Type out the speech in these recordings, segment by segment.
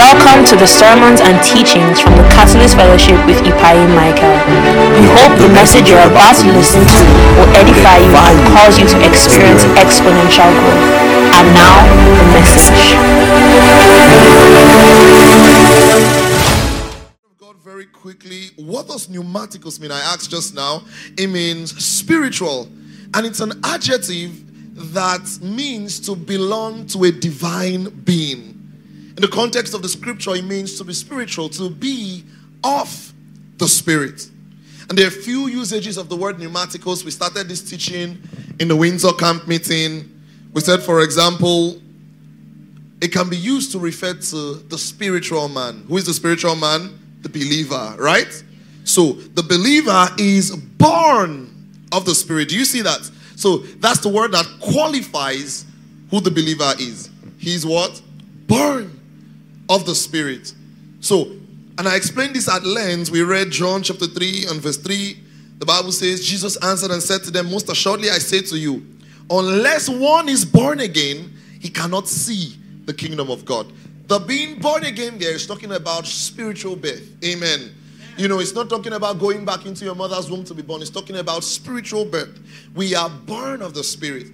Welcome to the sermons and teachings from the Catalyst Fellowship with Ipai Michael. We hope the message you're about to listen to will edify you and cause you to experience exponential growth. And now, the message. God very quickly. What does pneumatikos mean? I asked just now. It means spiritual, and it's an adjective that means to belong to a divine being. In the context of the scripture, it means to be spiritual, to be of the spirit. And there are few usages of the word pneumatikos. We started this teaching in the Windsor camp meeting. We said, for example, it can be used to refer to the spiritual man. Who is the spiritual man? The believer, right? So the believer is born of the spirit. Do you see that? So that's the word that qualifies who the believer is. He's what? Born of the spirit. So, and I explained this at length. We read John chapter 3 and verse 3. The Bible says, Jesus answered and said to them, Most assuredly I say to you, unless one is born again, he cannot see the kingdom of God. The being born again there is talking about spiritual birth. Amen. You know, it's not talking about going back into your mother's womb to be born. It's talking about spiritual birth. We are born of the Spirit.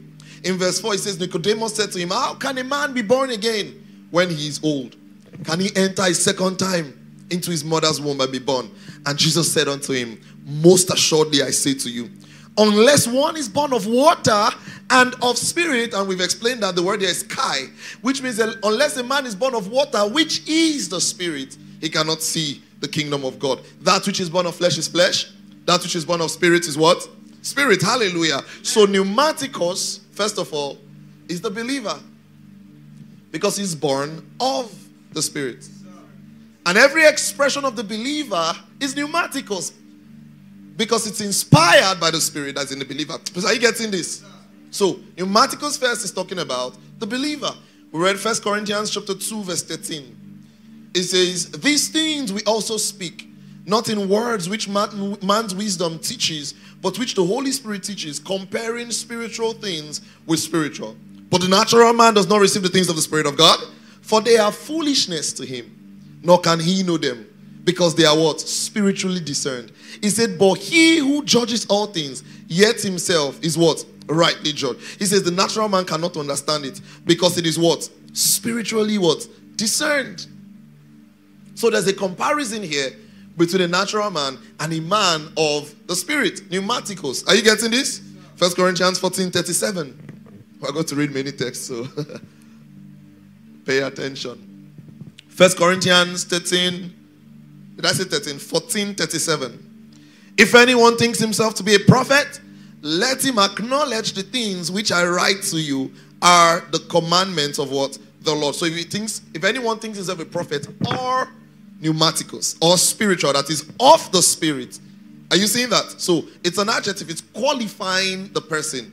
In verse 4, it says, Nicodemus said to him, How can a man be born again when he is old? Can he enter a second time into his mother's womb and be born? And Jesus said unto him, Most assuredly I say to you, unless one is born of water and of spirit, and we've explained that the word there is kai, which means that unless a man is born of water, which is the spirit, he cannot see the kingdom of God. That which is born of flesh is flesh, that which is born of spirit is what? Spirit. Hallelujah. So, pneumatikos, first of all, is the believer because he's born of the Spirit. And every expression of the believer is pneumatikos because it's inspired by the Spirit as in the believer. Are you getting this? So, pneumatikos first is talking about the believer. We read First Corinthians chapter 2, verse 13. It says, These things we also speak, not in words which man, man's wisdom teaches, but which the Holy Spirit teaches, comparing spiritual things with spiritual. But the natural man does not receive the things of the Spirit of God for they are foolishness to him, nor can he know them, because they are what? Spiritually discerned. He said, But he who judges all things, yet himself is what? Rightly judged. He says, The natural man cannot understand it, because it is what? Spiritually what? Discerned. So there's a comparison here between a natural man and a man of the spirit, pneumatikos. Are you getting this? First Corinthians 14 37. We're going to read many texts, so Pay attention. First Corinthians 13. Did I say 13? 14, 37. If anyone thinks himself to be a prophet, let him acknowledge the things which I write to you are the commandments of what? The Lord. So if he thinks, if anyone thinks himself a prophet or pneumatikos or spiritual, that is of the spirit. Are you seeing that? So it's an adjective, it's qualifying the person.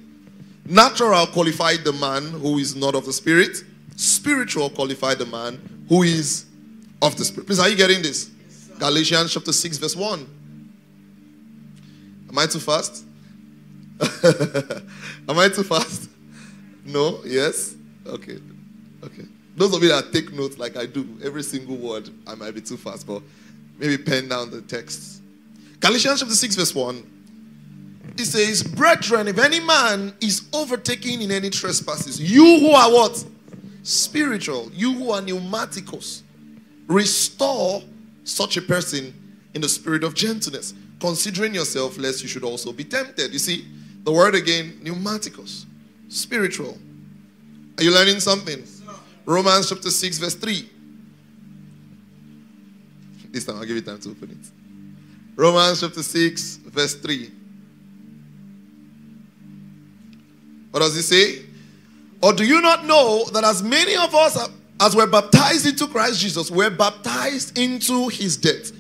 Natural qualified the man who is not of the spirit spiritual qualify the man who is of the spirit. Please, are you getting this? Galatians chapter 6, verse 1. Am I too fast? Am I too fast? No? Yes? Okay. Okay. Those of you that take notes like I do, every single word, I might be too fast, but maybe pen down the text. Galatians chapter 6, verse 1. It says, Brethren, if any man is overtaken in any trespasses, you who are what? Spiritual, you who are pneumatikos, restore such a person in the spirit of gentleness, considering yourself, lest you should also be tempted. You see, the word again, pneumatikos, spiritual. Are you learning something? Romans chapter 6, verse 3. This time I'll give you time to open it. Romans chapter 6, verse 3. What does it say? Or do you not know that as many of us as were baptized into Christ Jesus were baptized into his death?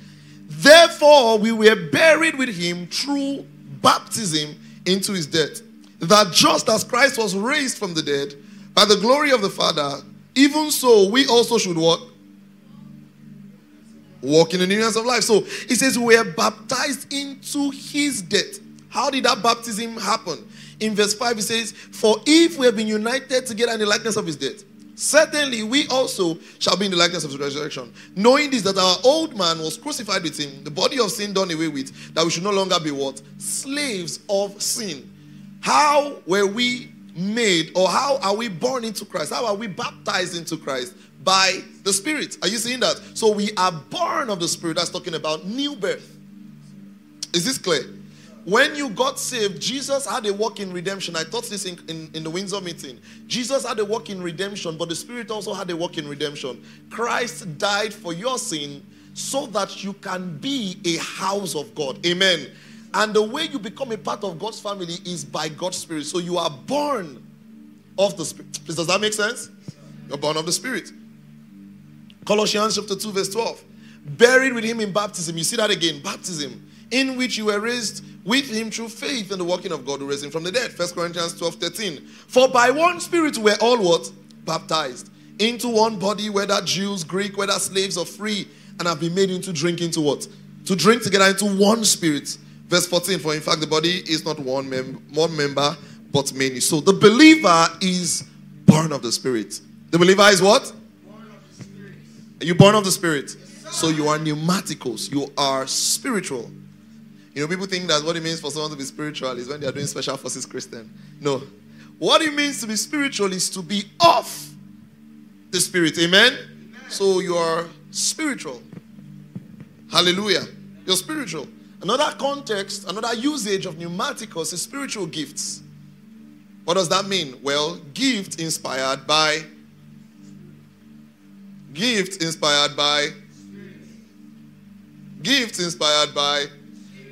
Therefore, we were buried with him through baptism into his death. That just as Christ was raised from the dead by the glory of the Father, even so we also should walk. Walk in the newness of life. So he says we are baptized into his death. How did that baptism happen? In verse 5, he says, For if we have been united together in the likeness of his death, Certainly, we also shall be in the likeness of the resurrection. Knowing this, that our old man was crucified with him, the body of sin done away with, that we should no longer be what? Slaves of sin. How were we made, or how are we born into Christ? How are we baptized into Christ? By the Spirit. Are you seeing that? So we are born of the Spirit. That's talking about new birth. Is this clear? When you got saved, Jesus had a work in redemption. I taught this in, in, in, the Windsor meeting. Jesus had a work in redemption, but the Spirit also had a work in redemption. Christ died for your sin so that you can be a house of God. Amen. And the way you become a part of God's family is by God's Spirit. So you are born of the Spirit. Does that make sense? You're born of the Spirit. Colossians chapter 2, verse 12. Buried with him in baptism. You see that again. Baptism. In which you were raised with him through faith in the working of God who raised him from the dead. 1 Corinthians 12 13. For by one spirit we're all what? Baptized into one body, whether Jews, Greek, whether slaves or free, and have been made into drink into what? To drink together into one spirit. Verse 14, for in fact the body is not one, mem- one member, but many. So the believer is born of the spirit. The believer is what? Born of the spirit. Are you born of the spirit? Yes, so you are pneumatikos. You are spiritual. You know, people think that what it means for someone to be spiritual is when they are doing special forces Christian. No. What it means to be spiritual is to be off the spirit. Amen? Amen. So you are spiritual. Hallelujah. You're spiritual. Another context, another usage of pneumatikos is spiritual gifts. What does that mean? Well, gift inspired by gift inspired by gift inspired by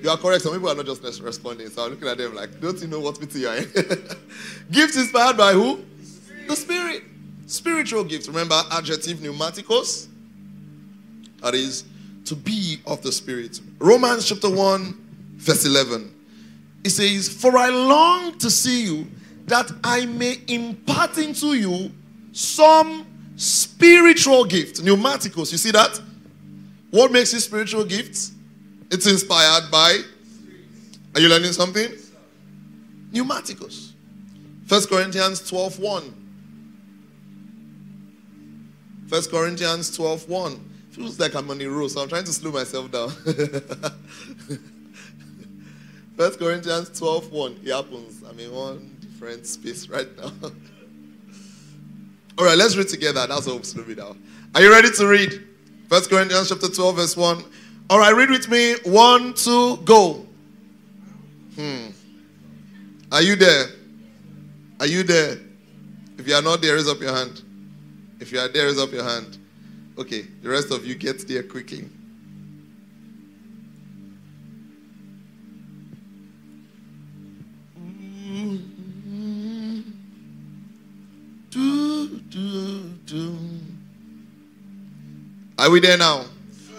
you are correct. Some people are not just responding. So I'm looking at them like, don't you know what meeting you are in? gifts inspired by who? The Spirit. the Spirit. Spiritual gifts. Remember, adjective pneumatikos? That is to be of the Spirit. Romans chapter 1, verse 11. It says, For I long to see you that I may impart into you some spiritual gift. Pneumatikos. You see that? What makes it spiritual gifts? It's inspired by. Are you learning something? Pneumatikos. First Corinthians 12 1. 1 Corinthians 12 1. Feels like I'm on a roll, so I'm trying to slow myself down. First Corinthians 12 1. It happens. I'm in one different space right now. All right, let's read together. That's how slow me down. Are you ready to read? First Corinthians chapter 12, verse 1. All right, read with me. One, two, go. Hmm. Are you there? Are you there? If you are not there, raise up your hand. If you are there, raise up your hand. Okay, the rest of you get there quickly. Are we there now?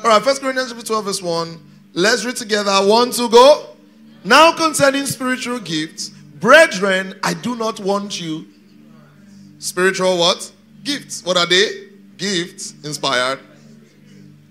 All right, First Corinthians chapter 12, verse 1. Let's read together. One to go. Now concerning spiritual gifts, brethren, I do not want you. Spiritual what? Gifts. What are they? Gifts inspired.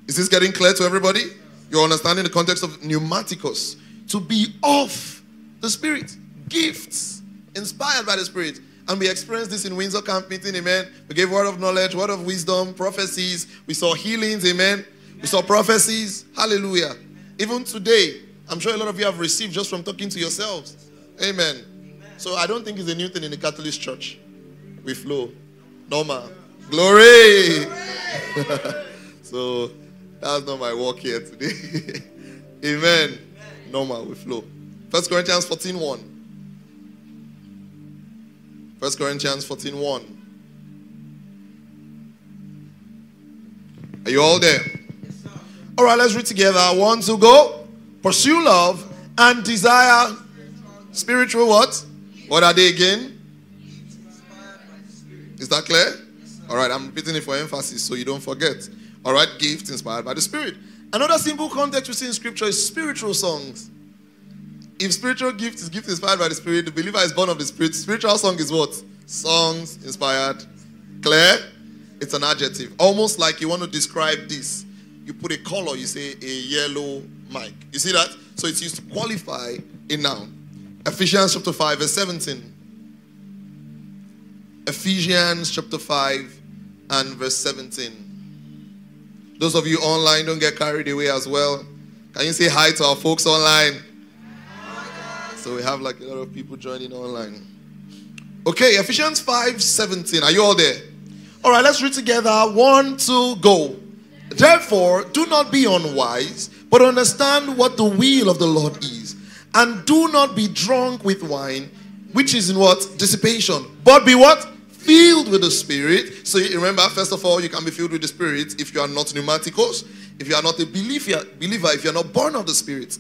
Is this getting clear to everybody? You're understanding the context of pneumatikos. To be of the Spirit. Gifts inspired by the Spirit. And we experienced this in Windsor Camp meeting, amen. We gave word of knowledge, word of wisdom, prophecies. We saw healings, amen. We saw prophecies. Hallelujah. Even today, I'm sure a lot of you have received just from talking to yourselves. Amen. So I don't think it's a new thing in the Catholic Church. We flow. Normal. Glory. so that's not my work here today. Amen. Normal. We flow. First Corinthians 14 1. First Corinthians 14 1. Are you all there? All right, let's read together. One to go. Pursue love and desire spiritual what? What are they again? Is that clear? All right, I'm repeating it for emphasis so you don't forget. All right, gifts inspired by the Spirit. Another simple context we see in Scripture is spiritual songs. If spiritual gift is gift inspired by the Spirit, the believer is born of the Spirit. Spiritual song is what? Songs inspired. Clear? It's an adjective. Almost like you want to describe this you put a color, you say a yellow mic. You see that? So it's used to qualify a noun. Ephesians chapter 5, verse 17. Ephesians chapter 5, and verse 17. Those of you online, don't get carried away as well. Can you say hi to our folks online? So we have like a lot of people joining online. Okay, Ephesians 5 17. Are you all there? All right, let's read together. One, two, go. Therefore, do not be unwise, but understand what the will of the Lord is. And do not be drunk with wine, which is in what? Dissipation. But be what? Filled with the Spirit. So remember, first of all, you can be filled with the Spirit if you are not pneumatikos, if you are not a believer, believer if you are not born of the Spirit.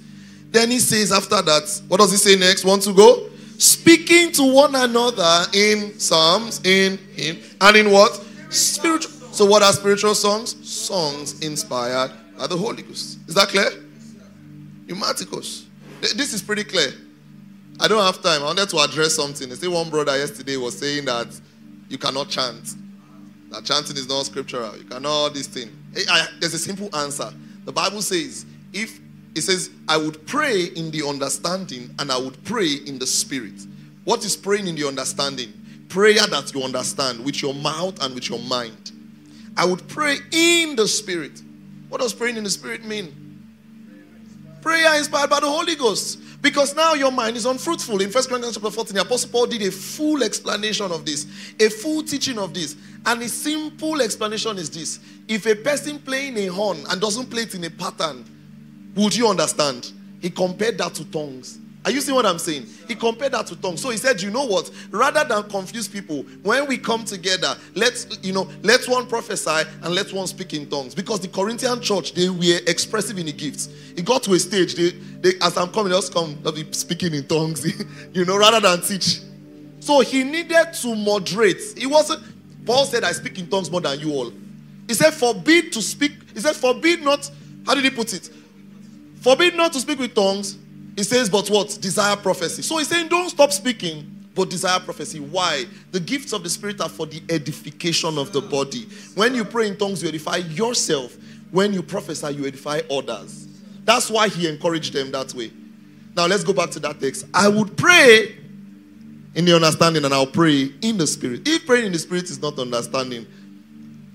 Then he says after that, what does he say next? Want to go? Speaking to one another in psalms, in hymn, and in what? Spiritual. So, what are spiritual songs? Songs inspired by the Holy Ghost. Is that clear? Pneumatikos. This is pretty clear. I don't have time. I wanted to address something. I say one brother yesterday was saying that you cannot chant. That chanting is not scriptural. You cannot this thing. There's a simple answer. The Bible says, if it says, I would pray in the understanding and I would pray in the spirit. What is praying in the understanding? Prayer that you understand with your mouth and with your mind. I would pray in the spirit. What does praying in the spirit mean? Prayer inspired by the Holy Ghost. Because now your mind is unfruitful. In 1 Corinthians chapter 14, the Apostle Paul did a full explanation of this, a full teaching of this. And a simple explanation is this if a person playing a horn and doesn't play it in a pattern, would you understand? He compared that to tongues. Are you seeing what I'm saying? He compared that to tongues. So he said, you know what? Rather than confuse people, when we come together, let's you know, let one prophesy and let one speak in tongues. Because the Corinthian church, they were expressive in the gifts. It got to a stage, they, they as I'm coming, just come, they'll be speaking in tongues, you know, rather than teach. So he needed to moderate. He wasn't, Paul said, I speak in tongues more than you all. He said, forbid to speak, he said, forbid not, how did he put it? Forbid not to speak with tongues. He says, but what? Desire prophecy. So he's saying, don't stop speaking, but desire prophecy. Why? The gifts of the Spirit are for the edification of the body. When you pray in tongues, you edify yourself. When you prophesy, you edify others. That's why he encouraged them that way. Now let's go back to that text. I would pray in the understanding and I'll pray in the spirit. If praying in the spirit is not understanding,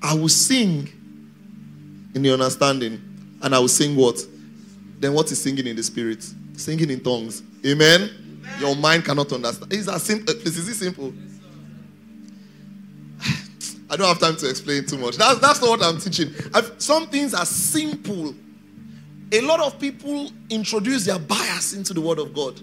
I will sing in the understanding and I will sing what? then what is singing in the spirit? Singing in tongues. Amen? Amen. Your mind cannot understand. Is that simple? Please, uh, is it simple? I don't have time to explain too much. That's, that's not what I'm teaching. I've, some things are simple. A lot of people introduce their bias into the word of God.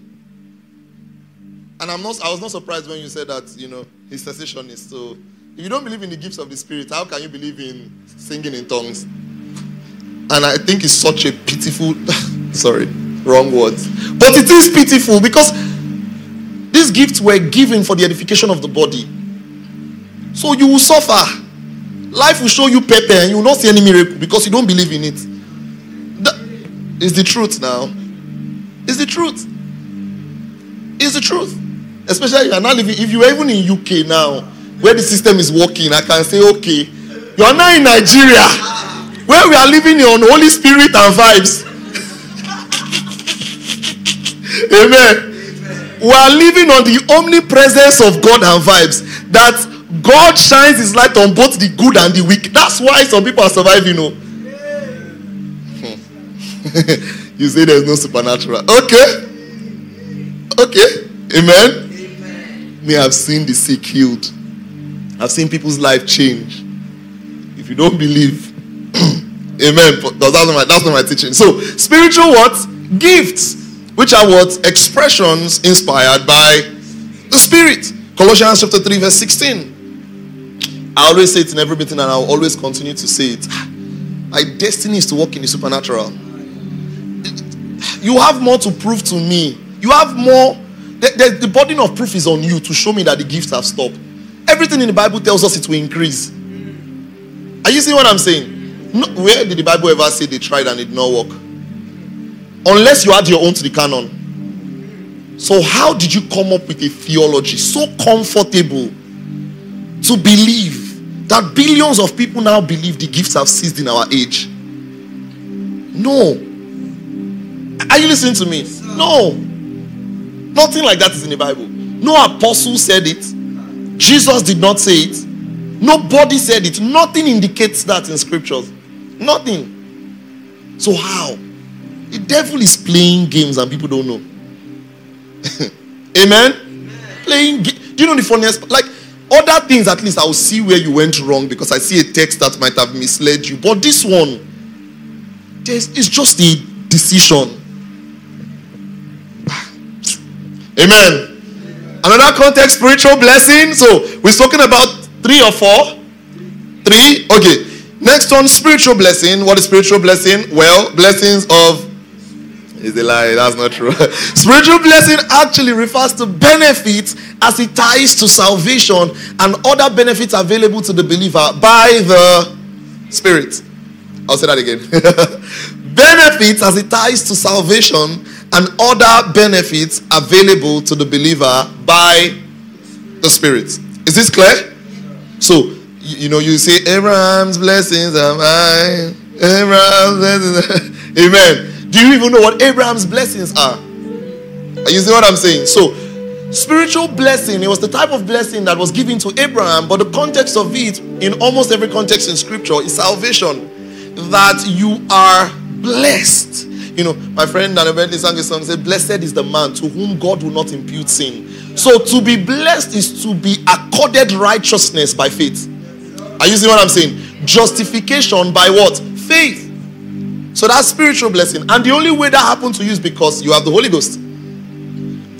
And I'm not I was not surprised when you said that, you know, he's cessationist. So if you don't believe in the gifts of the spirit, how can you believe in singing in tongues? And I think it's such a pitiful, sorry, wrong words. But it is pitiful because these gifts were given for the edification of the body. So you will suffer. Life will show you pepper and you will not see any miracle because you don't believe in it. That is the truth now. It's the truth. It's the truth. Especially you are not living, if you are even in UK now, where the system is working, I can say, okay, you are now in Nigeria where we are living on Holy Spirit and vibes. Amen. We are living on the omnipresence of God and vibes. That God shines his light on both the good and the weak. That's why some people are surviving. You oh. hmm. know. you say there's no supernatural. Okay. Okay. Amen. Amen. Me, have seen the sick healed. I've seen people's life change. If you don't believe, Amen. That's not, my, that's not my teaching. So, spiritual what? Gifts, which are what? Expressions inspired by the Spirit. Colossians chapter 3, verse 16. I always say it in every meeting and I'll always continue to say it. My destiny is to walk in the supernatural. You have more to prove to me. You have more. The, the, the burden of proof is on you to show me that the gifts have stopped. Everything in the Bible tells us it will increase. Are you seeing what I'm saying? No, where did the Bible ever say they tried and it did not work? Unless you add your own to the canon. So, how did you come up with a theology so comfortable to believe that billions of people now believe the gifts have ceased in our age? No. Are you listening to me? No. Nothing like that is in the Bible. No apostle said it. Jesus did not say it. Nobody said it. Nothing indicates that in scriptures. Nothing. So how? The devil is playing games and people don't know. Amen? Amen? Playing Do you know the funniest? Like other things, at least I will see where you went wrong because I see a text that might have misled you. But this one, it's just a decision. Amen. Another context, spiritual blessing. So we're talking about three or four. Three. Okay. Next one, spiritual blessing. What is spiritual blessing? Well, blessings of is a lie. That's not true. spiritual blessing actually refers to benefits as it ties to salvation and other benefits available to the believer by the Spirit. I'll say that again. benefits as it ties to salvation and other benefits available to the believer by the Spirit. Is this clear? So, you know, you say, Abraham's blessings are mine. Abraham's blessings. Amen. Do you even know what Abraham's blessings are? Are you see what I'm saying? So, spiritual blessing, it was the type of blessing that was given to Abraham, but the context of it, in almost every context in scripture, is salvation. That you are blessed you know, my friend Daniel Bentley sang a song, said, Blessed is the man to whom God will not impute sin. So to be blessed is to be accorded righteousness by faith. Are you seeing what I'm saying? Justification by what? Faith. So that's spiritual blessing. And the only way that happens to you is because you have the Holy Ghost.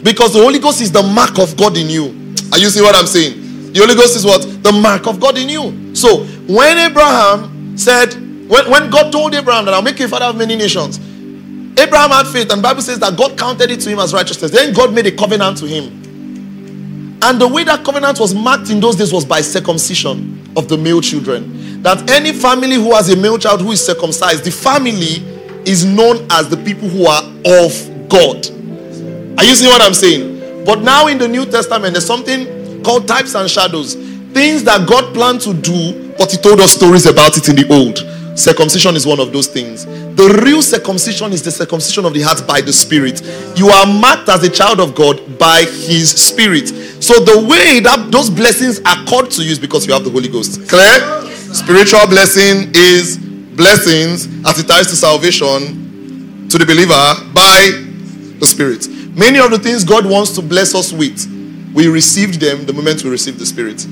Because the Holy Ghost is the mark of God in you. Are you seeing what I'm saying? The Holy Ghost is what? The mark of God in you. So when Abraham said, when, when God told Abraham that I'll make you father of many nations, Abraham had faith, and Bible says that God counted it to him as righteousness. Then God made a covenant to him. And the way that covenant was marked in those days was by circumcision of the male children. That any family who has a male child who is circumcised, the family is known as the people who are of God. Are you seeing what I'm saying? But now in the New Testament, there's something called types and shadows. Things that God planned to do, but He told us stories about it in the old. Circumcision is one of those things. The real circumcision is the circumcision of the heart by the Spirit. You are marked as a child of God by His Spirit. So the way that those blessings called to you is because you have the Holy Ghost. Clear? Spiritual blessing is blessings as it ties to salvation to the believer by the Spirit. Many of the things God wants to bless us with, we received them the moment we received the Spirit.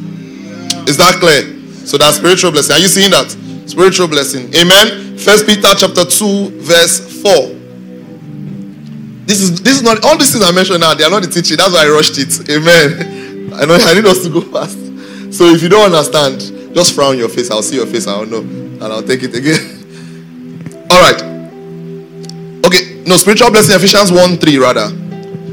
Is that clear? So that's spiritual blessing. Are you seeing that? Spiritual blessing. Amen. First Peter chapter 2, verse 4. This is this is not all these things I mentioned now, they are not the teaching. That's why I rushed it. Amen. I know I need us to go fast. So if you don't understand, just frown your face. I'll see your face, I'll know. And I'll take it again. all right. Okay, no, spiritual blessing, Ephesians 1 3, rather.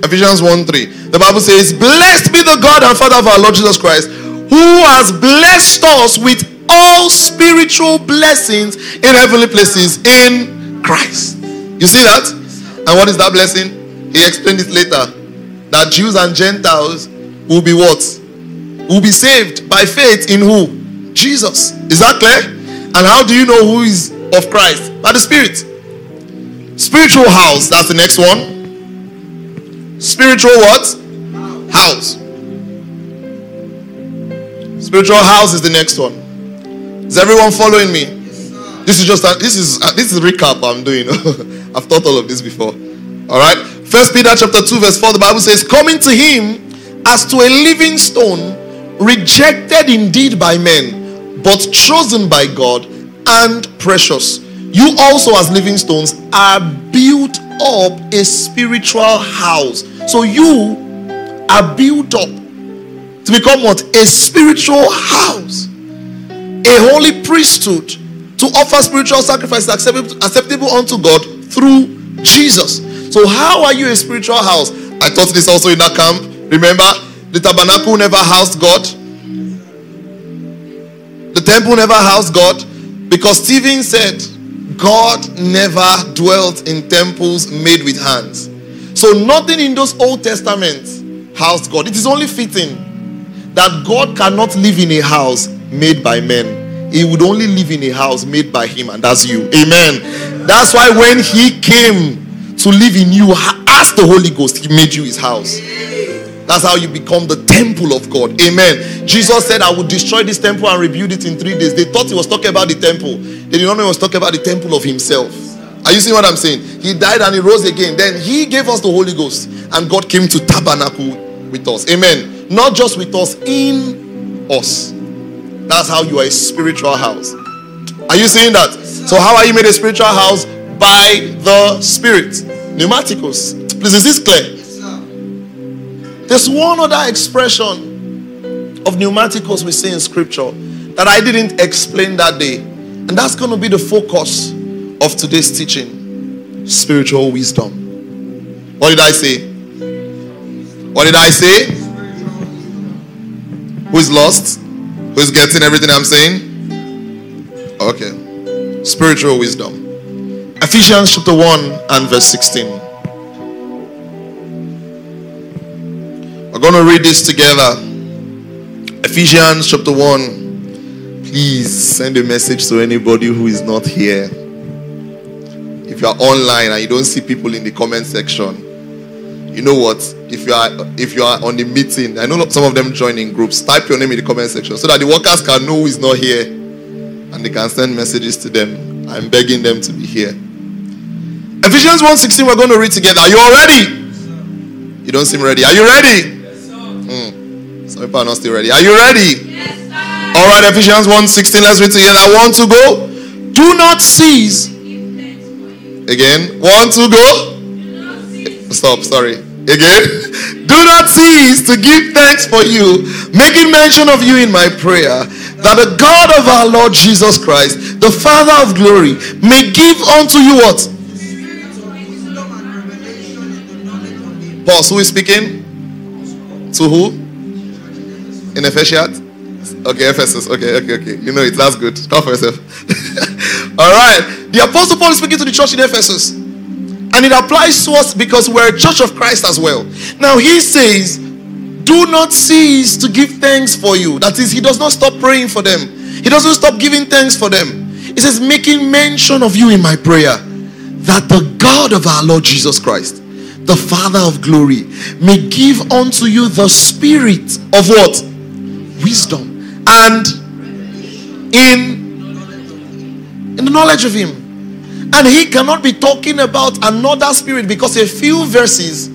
Ephesians 1 3. The Bible says, Blessed be the God and Father of our Lord Jesus Christ, who has blessed us with all spiritual blessings in heavenly places in Christ. You see that? And what is that blessing? He explained it later. That Jews and Gentiles will be what? Will be saved by faith in who? Jesus. Is that clear? And how do you know who is of Christ? By the Spirit. Spiritual house. That's the next one. Spiritual what? House. Spiritual house is the next one. Is everyone following me? This is just a, this is a, this is recap I'm doing. I've thought all of this before. All right. First Peter chapter 2 verse 4 the Bible says coming to him as to a living stone rejected indeed by men but chosen by God and precious. You also as living stones are built up a spiritual house. So you are built up to become what? A spiritual house a holy priesthood to offer spiritual sacrifices acceptable unto God through Jesus. So, how are you a spiritual house? I taught this also in that camp. Remember, the tabernacle never housed God, the temple never housed God because Stephen said, God never dwelt in temples made with hands. So, nothing in those Old Testaments housed God. It is only fitting that God cannot live in a house made by men. He would only live in a house made by him, and that's you. Amen. That's why when he came to live in you, as the Holy Ghost, he made you his house. That's how you become the temple of God. Amen. Jesus said, I will destroy this temple and rebuild it in three days. They thought he was talking about the temple. They did not know he was talking about the temple of himself. Are you seeing what I'm saying? He died and he rose again. Then he gave us the Holy Ghost. And God came to tabernacle with us. Amen. Not just with us, in us. That's how you are a spiritual house. Are you seeing that? So, how are you made a spiritual house? By the Spirit. Pneumatikos. Please, is this clear? There's one other expression of pneumatikos we see in scripture that I didn't explain that day. And that's going to be the focus of today's teaching spiritual wisdom. What did I say? What did I say? Who's lost? Who's getting everything I'm saying? Okay. Spiritual wisdom. Ephesians chapter 1 and verse 16. We're going to read this together. Ephesians chapter 1. Please send a message to anybody who is not here. If you are online and you don't see people in the comment section, you know what? If you are if you are on the meeting, I know some of them join in groups. Type your name in the comment section so that the workers can know who is not here and they can send messages to them. I'm begging them to be here. Ephesians 1:16 we're going to read together. Are you all ready? You don't seem ready. Are you ready? Mm. Some people are not still ready. Are you ready? Yes, All right, Ephesians 1 16. Let's read together. I want to go. Do not cease. Again. One to go. Stop. Sorry. Again. Do not cease to give thanks for you, making mention of you in my prayer, that the God of our Lord Jesus Christ, the Father of glory, may give unto you what? Pause. Who is speaking? To who? In Ephesians? Okay, Ephesus. Okay, okay, okay. You know it. That's good. Talk for yourself. All right. The Apostle Paul is speaking to the church in Ephesus. And it applies to us because we're a church of Christ as well. Now he says, Do not cease to give thanks for you. That is, he does not stop praying for them. He doesn't stop giving thanks for them. He says, making mention of you in my prayer, that the God of our Lord Jesus Christ, the Father of glory, may give unto you the spirit of what? Wisdom and in in the knowledge of him. And he cannot be talking about another spirit because a few verses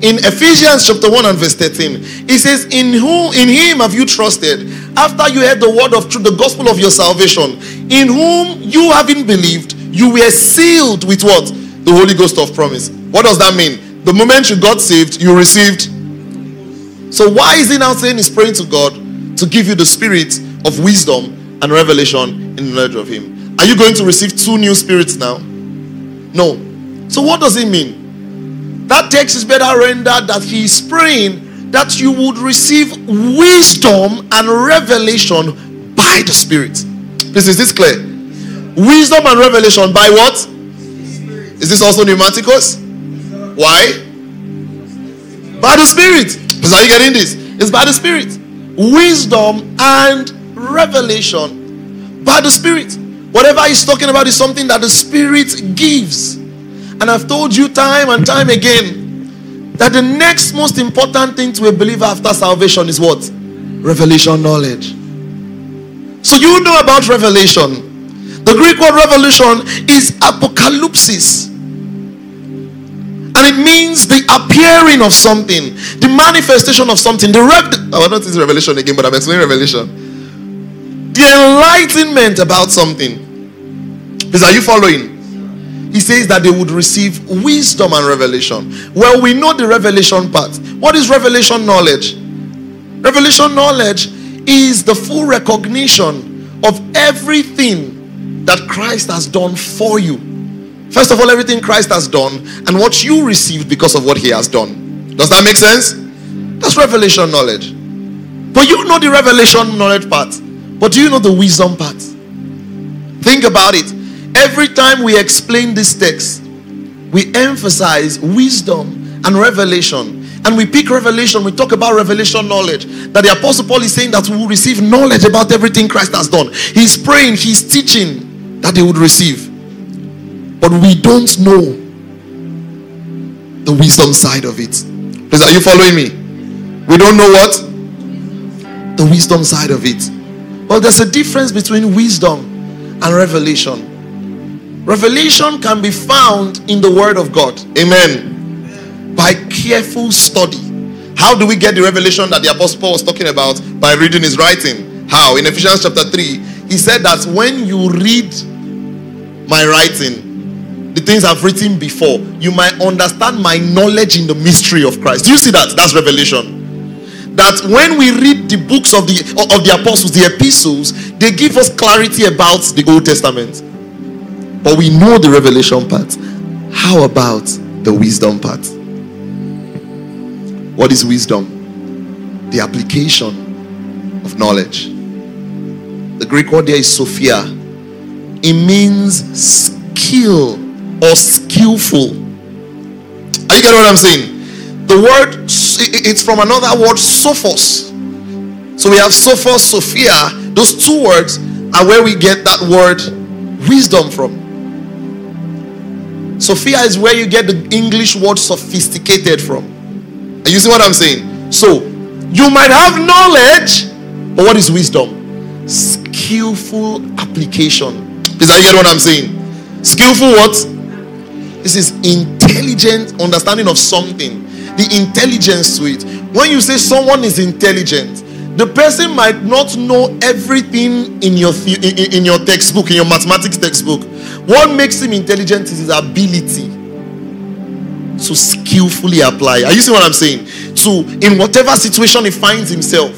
in Ephesians chapter 1 and verse 13, he says, In whom in him have you trusted after you heard the word of truth, the gospel of your salvation, in whom you having believed, you were sealed with what? The Holy Ghost of promise. What does that mean? The moment you got saved, you received. So why is he now saying he's praying to God to give you the spirit of wisdom and revelation in the knowledge of him? Are you going to receive two new spirits now? No. So what does it mean? That text is better rendered that he is praying that you would receive wisdom and revelation by the Spirit. Please, is this clear? Wisdom and revelation by what? Is this also pneumatikos? Why? By the Spirit. Because are you getting this? It's by the Spirit. Wisdom and revelation by the Spirit. Whatever he's talking about is something that the Spirit gives. And I've told you time and time again that the next most important thing to a believer after salvation is what? Revelation knowledge. So you know about revelation. The Greek word revelation is apocalypsis and it means the appearing of something, the manifestation of something, the rev- oh, not this revelation again, but I'm explaining revelation. The enlightenment about something. Please, are you following? He says that they would receive wisdom and revelation. Well, we know the revelation part. What is revelation knowledge? Revelation knowledge is the full recognition of everything that Christ has done for you First of all, everything Christ has done and what you received because of what he has done. Does that make sense? That's revelation knowledge. But you know the revelation knowledge part. But do you know the wisdom part? Think about it. Every time we explain this text, we emphasize wisdom and revelation. And we pick revelation, we talk about revelation knowledge. That the Apostle Paul is saying that we will receive knowledge about everything Christ has done. He's praying, he's teaching that they would receive. But we don't know the wisdom side of it. Please, are you following me? We don't know what? The wisdom side of it. Well, there's a difference between wisdom and revelation. Revelation can be found in the Word of God. Amen. By careful study. How do we get the revelation that the Apostle Paul was talking about? By reading his writing. How? In Ephesians chapter 3, he said that when you read my writing, the things I've written before, you might understand my knowledge in the mystery of Christ. Do you see that? That's revelation that when we read the books of the of the apostles the epistles they give us clarity about the old testament but we know the revelation part how about the wisdom part what is wisdom? The application of knowledge. The Greek word there is Sophia. It means skill or skillful. Are you getting what I'm saying? The word it's from another word, sophos. So we have sophos, Sophia. Those two words are where we get that word wisdom from. Sophia is where you get the English word sophisticated from. Are you see what I'm saying? So, you might have knowledge, but what is wisdom? Skillful application. Is that you get what I'm saying? Skillful what? This is intelligent understanding of something. The intelligence to it. When you say someone is intelligent, the person might not know everything in your in, in your textbook, in your mathematics textbook. What makes him intelligent is his ability to skillfully apply. Are you seeing what I'm saying? To in whatever situation he finds himself.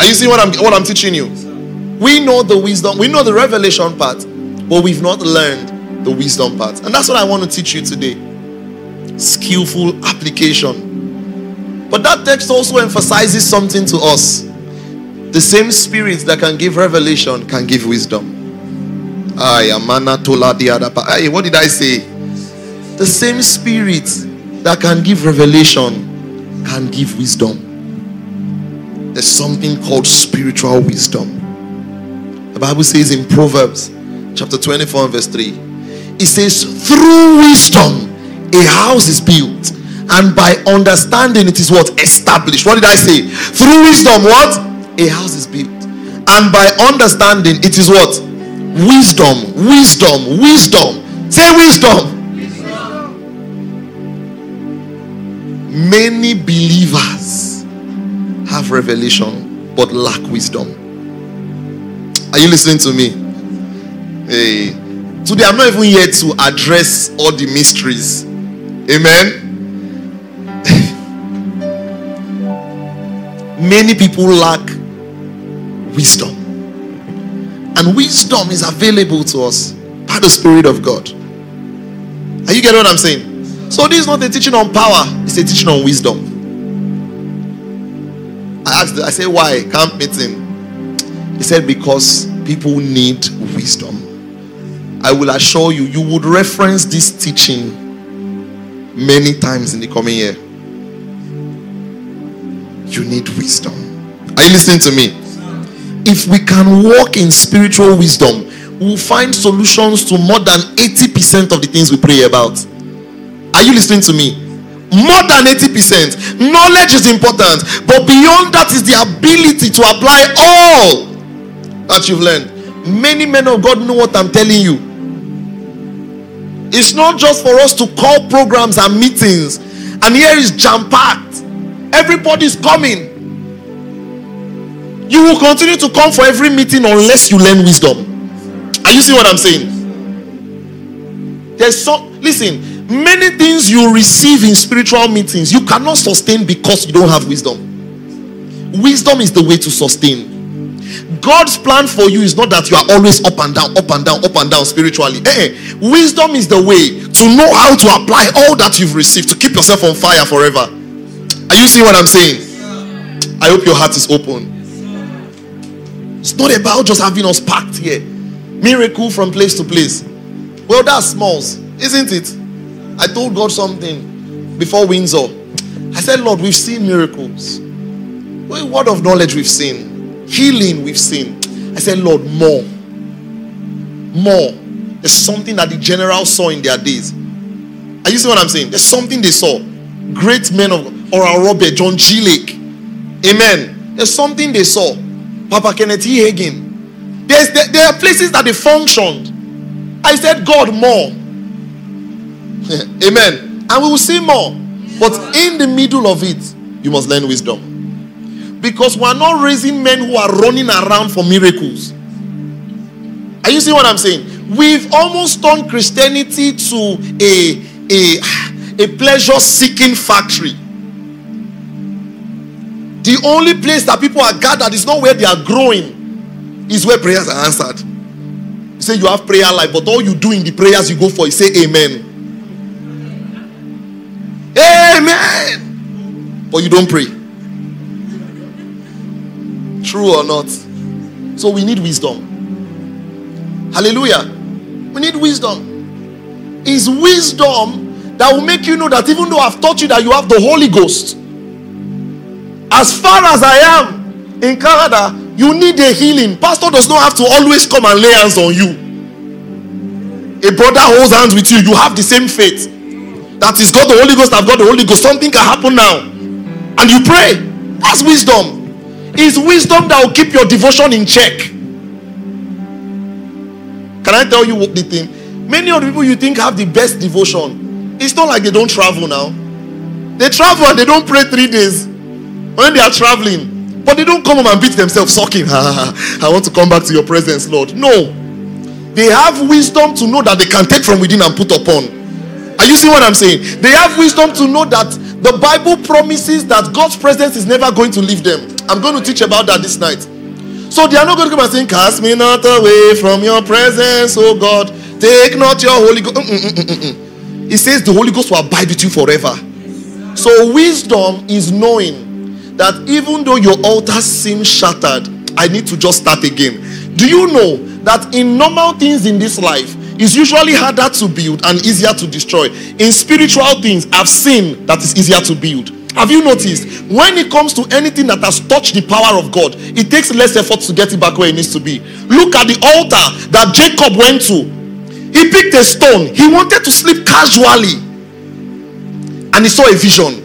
Are you seeing what I'm what I'm teaching you? We know the wisdom, we know the revelation part, but we've not learned the wisdom part. And that's what I want to teach you today. Skillful application. But that text also emphasizes something to us. The same spirit that can give revelation can give wisdom. Ay, amana tola Hey, what did I say? The same spirit that can give revelation can give wisdom. There's something called spiritual wisdom. The Bible says in Proverbs chapter 24 verse 3, it says, Through wisdom a house is built, and by understanding it is what? Established. What did I say? Through wisdom, what? A house is built. And by understanding it is what? Wisdom, wisdom, wisdom. Say wisdom. Many believers have revelation but lack wisdom. Are you listening to me? Hey. Today I'm not even here to address all the mysteries. Amen. Many people lack wisdom. And wisdom is available to us by the Spirit of God. Are you getting what I'm saying? So this is not a teaching on power, it's a teaching on wisdom. I asked, I said, why? Camp meeting. He said, because people need wisdom. I will assure you, you would reference this teaching many times in the coming year. You need wisdom. Are you listening to me? If we can walk in spiritual wisdom, we'll find solutions to more than 80% of the things we pray about. Are you listening to me? More than 80%. Knowledge is important, but beyond that is the ability to apply all that you've learned. Many men of God know what I'm telling you. It's not just for us to call programs and meetings, and here is jam packed. Everybody's coming. You will continue to come for every meeting unless you learn wisdom. Are you seeing what I'm saying? There's some, listen, Many things you receive in spiritual meetings, you cannot sustain because you don't have wisdom. Wisdom is the way to sustain. God's plan for you is not that you are always up and down, up and down, up and down spiritually. Eh, eh. wisdom is the way to know how to apply all that you've received to keep yourself on fire forever. Are you seeing what I'm saying? I hope your heart is open. It's not about just having us packed here. Miracle from place to place. Well, that's smalls, isn't it? I told God something before Windsor. I said, Lord, we've seen miracles. What word of knowledge we've seen? Healing we've seen. I said, Lord, more. More. There's something that the general saw in their days. Are you seeing what I'm saying? There's something they saw. great men of Oral Robert, John G. Lake. Amen. There's something they saw. Papa Kenneth E. Hagin. There's, there, there are places that they functioned. I said, God, more. Amen. And we will see more. But in the middle of it, you must learn wisdom. Because we are not raising men who are running around for miracles. Are you seeing what I'm saying? We've almost turned Christianity to a, a, a pleasure seeking factory. The only place that people are gathered is not where they are growing, is where prayers are answered. You say you have prayer life, but all you do in the prayers you go for, you say amen. Amen. But you don't pray. True or not? So we need wisdom. Hallelujah. We need wisdom. Is wisdom that will make you know that even though I've taught you that you have the Holy Ghost, as far as I am in Canada, you need a healing. Pastor does not have to always come and lay hands on you. A brother holds hands with you, you have the same faith. That is God the Holy Ghost, I've got the Holy Ghost. Something can happen now. And you pray. That's wisdom. It's wisdom that will keep your devotion in check. Can I tell you what the thing? Many of the people you think have the best devotion. It's not like they don't travel now. They travel and they don't pray three days when they are traveling. But they don't come home and beat themselves sucking. I want to come back to your presence, Lord. No. They have wisdom to know that they can take from within and put upon. Are you seeing what I'm saying? They have wisdom to know that the Bible promises that God's presence is never going to leave them. I'm going to teach about that this night. So they are not going to come and say, Cast me not away from your presence, oh God. Take not your Holy Ghost. Mm, mm, mm, He says the Holy Ghost will abide with you forever. So wisdom is knowing that even though your altar seems shattered, I need to just start again. Do you know that in normal things in this life, it's usually harder to build and easier to destroy. In spiritual things, I've seen that it's easier to build. Have you noticed? When it comes to anything that has touched the power of God, it takes less effort to get it back where it needs to be. Look at the altar that Jacob went to. He picked a stone. He wanted to sleep casually. And he saw a vision.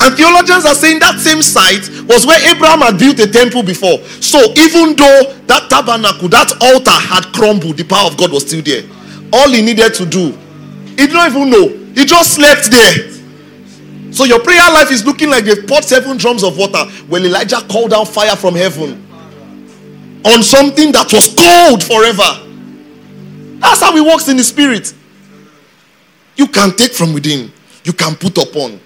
And theologians are saying that same site was where Abraham had built a temple before. So even though that tabernacle, that altar had crumbled, the power of God was still there. All he needed to do, he did not even know. He just slept there. So your prayer life is looking like they've poured seven drums of water when Elijah called down fire from heaven on something that was cold forever. That's how it works in the spirit. You can take from within, you can put upon.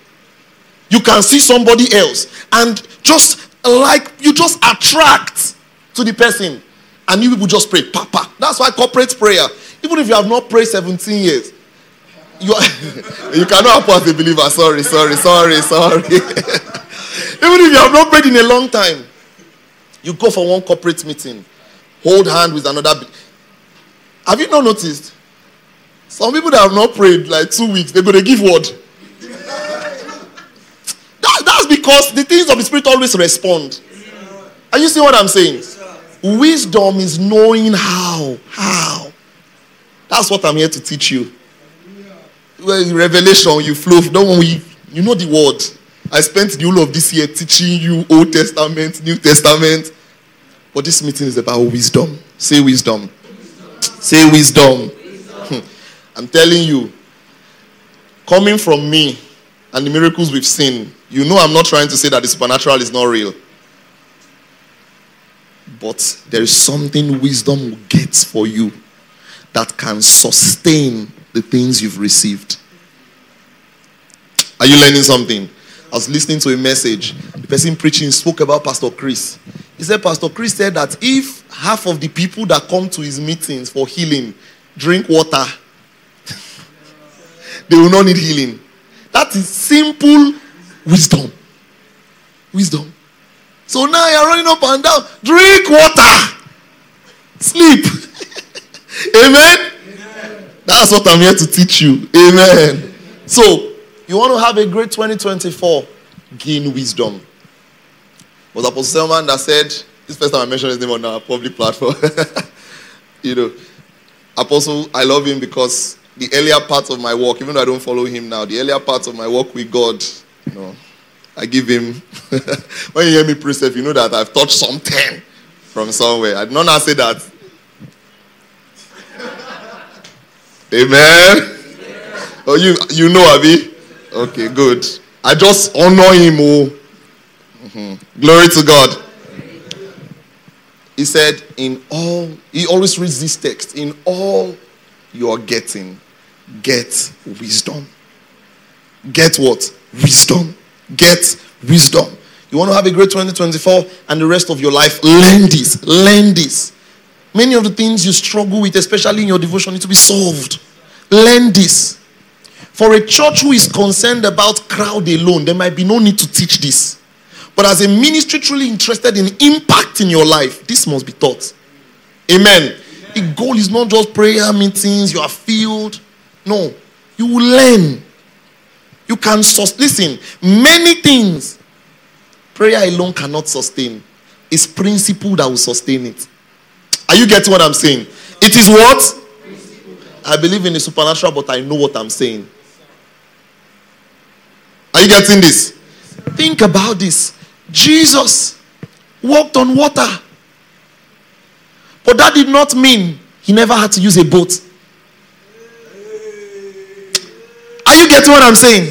You can see somebody else and just like you just attract to the person. And you people just pray, Papa. That's why corporate prayer, even if you have not prayed 17 years, you, are, you cannot help as a believer. Sorry, sorry, sorry, sorry. Even if you have not prayed in a long time, you go for one corporate meeting, hold hand with another. Have you not noticed? Some people that have not prayed like two weeks, they're going to give word. That, that's because the things of the Spirit always respond. Are you seeing what I'm saying? Wisdom is knowing how. How. That's what I'm here to teach you well, revelation, you flow. Don't worry, you know the word. I spent the whole of this year teaching you Old Testament, New Testament. But this meeting is about wisdom. Say wisdom. wisdom. Say wisdom. wisdom. I'm telling you, coming from me and the miracles we've seen, you know I'm not trying to say that the supernatural is not real. But there is something wisdom gets for you that can sustain the things you've received. Are you learning something? I was listening to a message. The person preaching spoke about Pastor Chris. He said, Pastor Chris said that if half of the people that come to his meetings for healing drink water, they will not need healing. That is simple wisdom. Wisdom. So now you're running up and down. Drink water. Sleep. Amen. That's what I'm here to teach you. Amen. So, you want to have a great 2024? Gain wisdom. Was Apostle Selman that said, this first time I mentioned his name on our public platform. you know, Apostle, I love him because the earlier parts of my work, even though I don't follow him now, the earlier parts of my work with God, you know, I give him. when you hear me preach, you know that I've touched something from somewhere. I did not say that. Amen. Oh, you you know Abi? Okay, good. I just honor him. Oh. Mm-hmm. Glory to God. He said, in all, he always reads this text, in all you are getting, get wisdom. Get what? Wisdom. Get wisdom. You want to have a great 2024 and the rest of your life, learn this. Learn this. Many of the things you struggle with, especially in your devotion, need to be solved. Learn this. For a church who is concerned about crowd alone, there might be no need to teach this. But as a ministry truly interested in impacting your life, this must be taught. Amen. The goal is not just prayer meetings, you are filled. No, you will learn. You can sus- listen. Many things prayer alone cannot sustain. It's principle that will sustain it. Are you getting what I'm saying? It is what? I believe in the supernatural, but I know what I'm saying. Are you getting this? Think about this. Jesus walked on water. But that did not mean he never had to use a boat. Are you getting what I'm saying?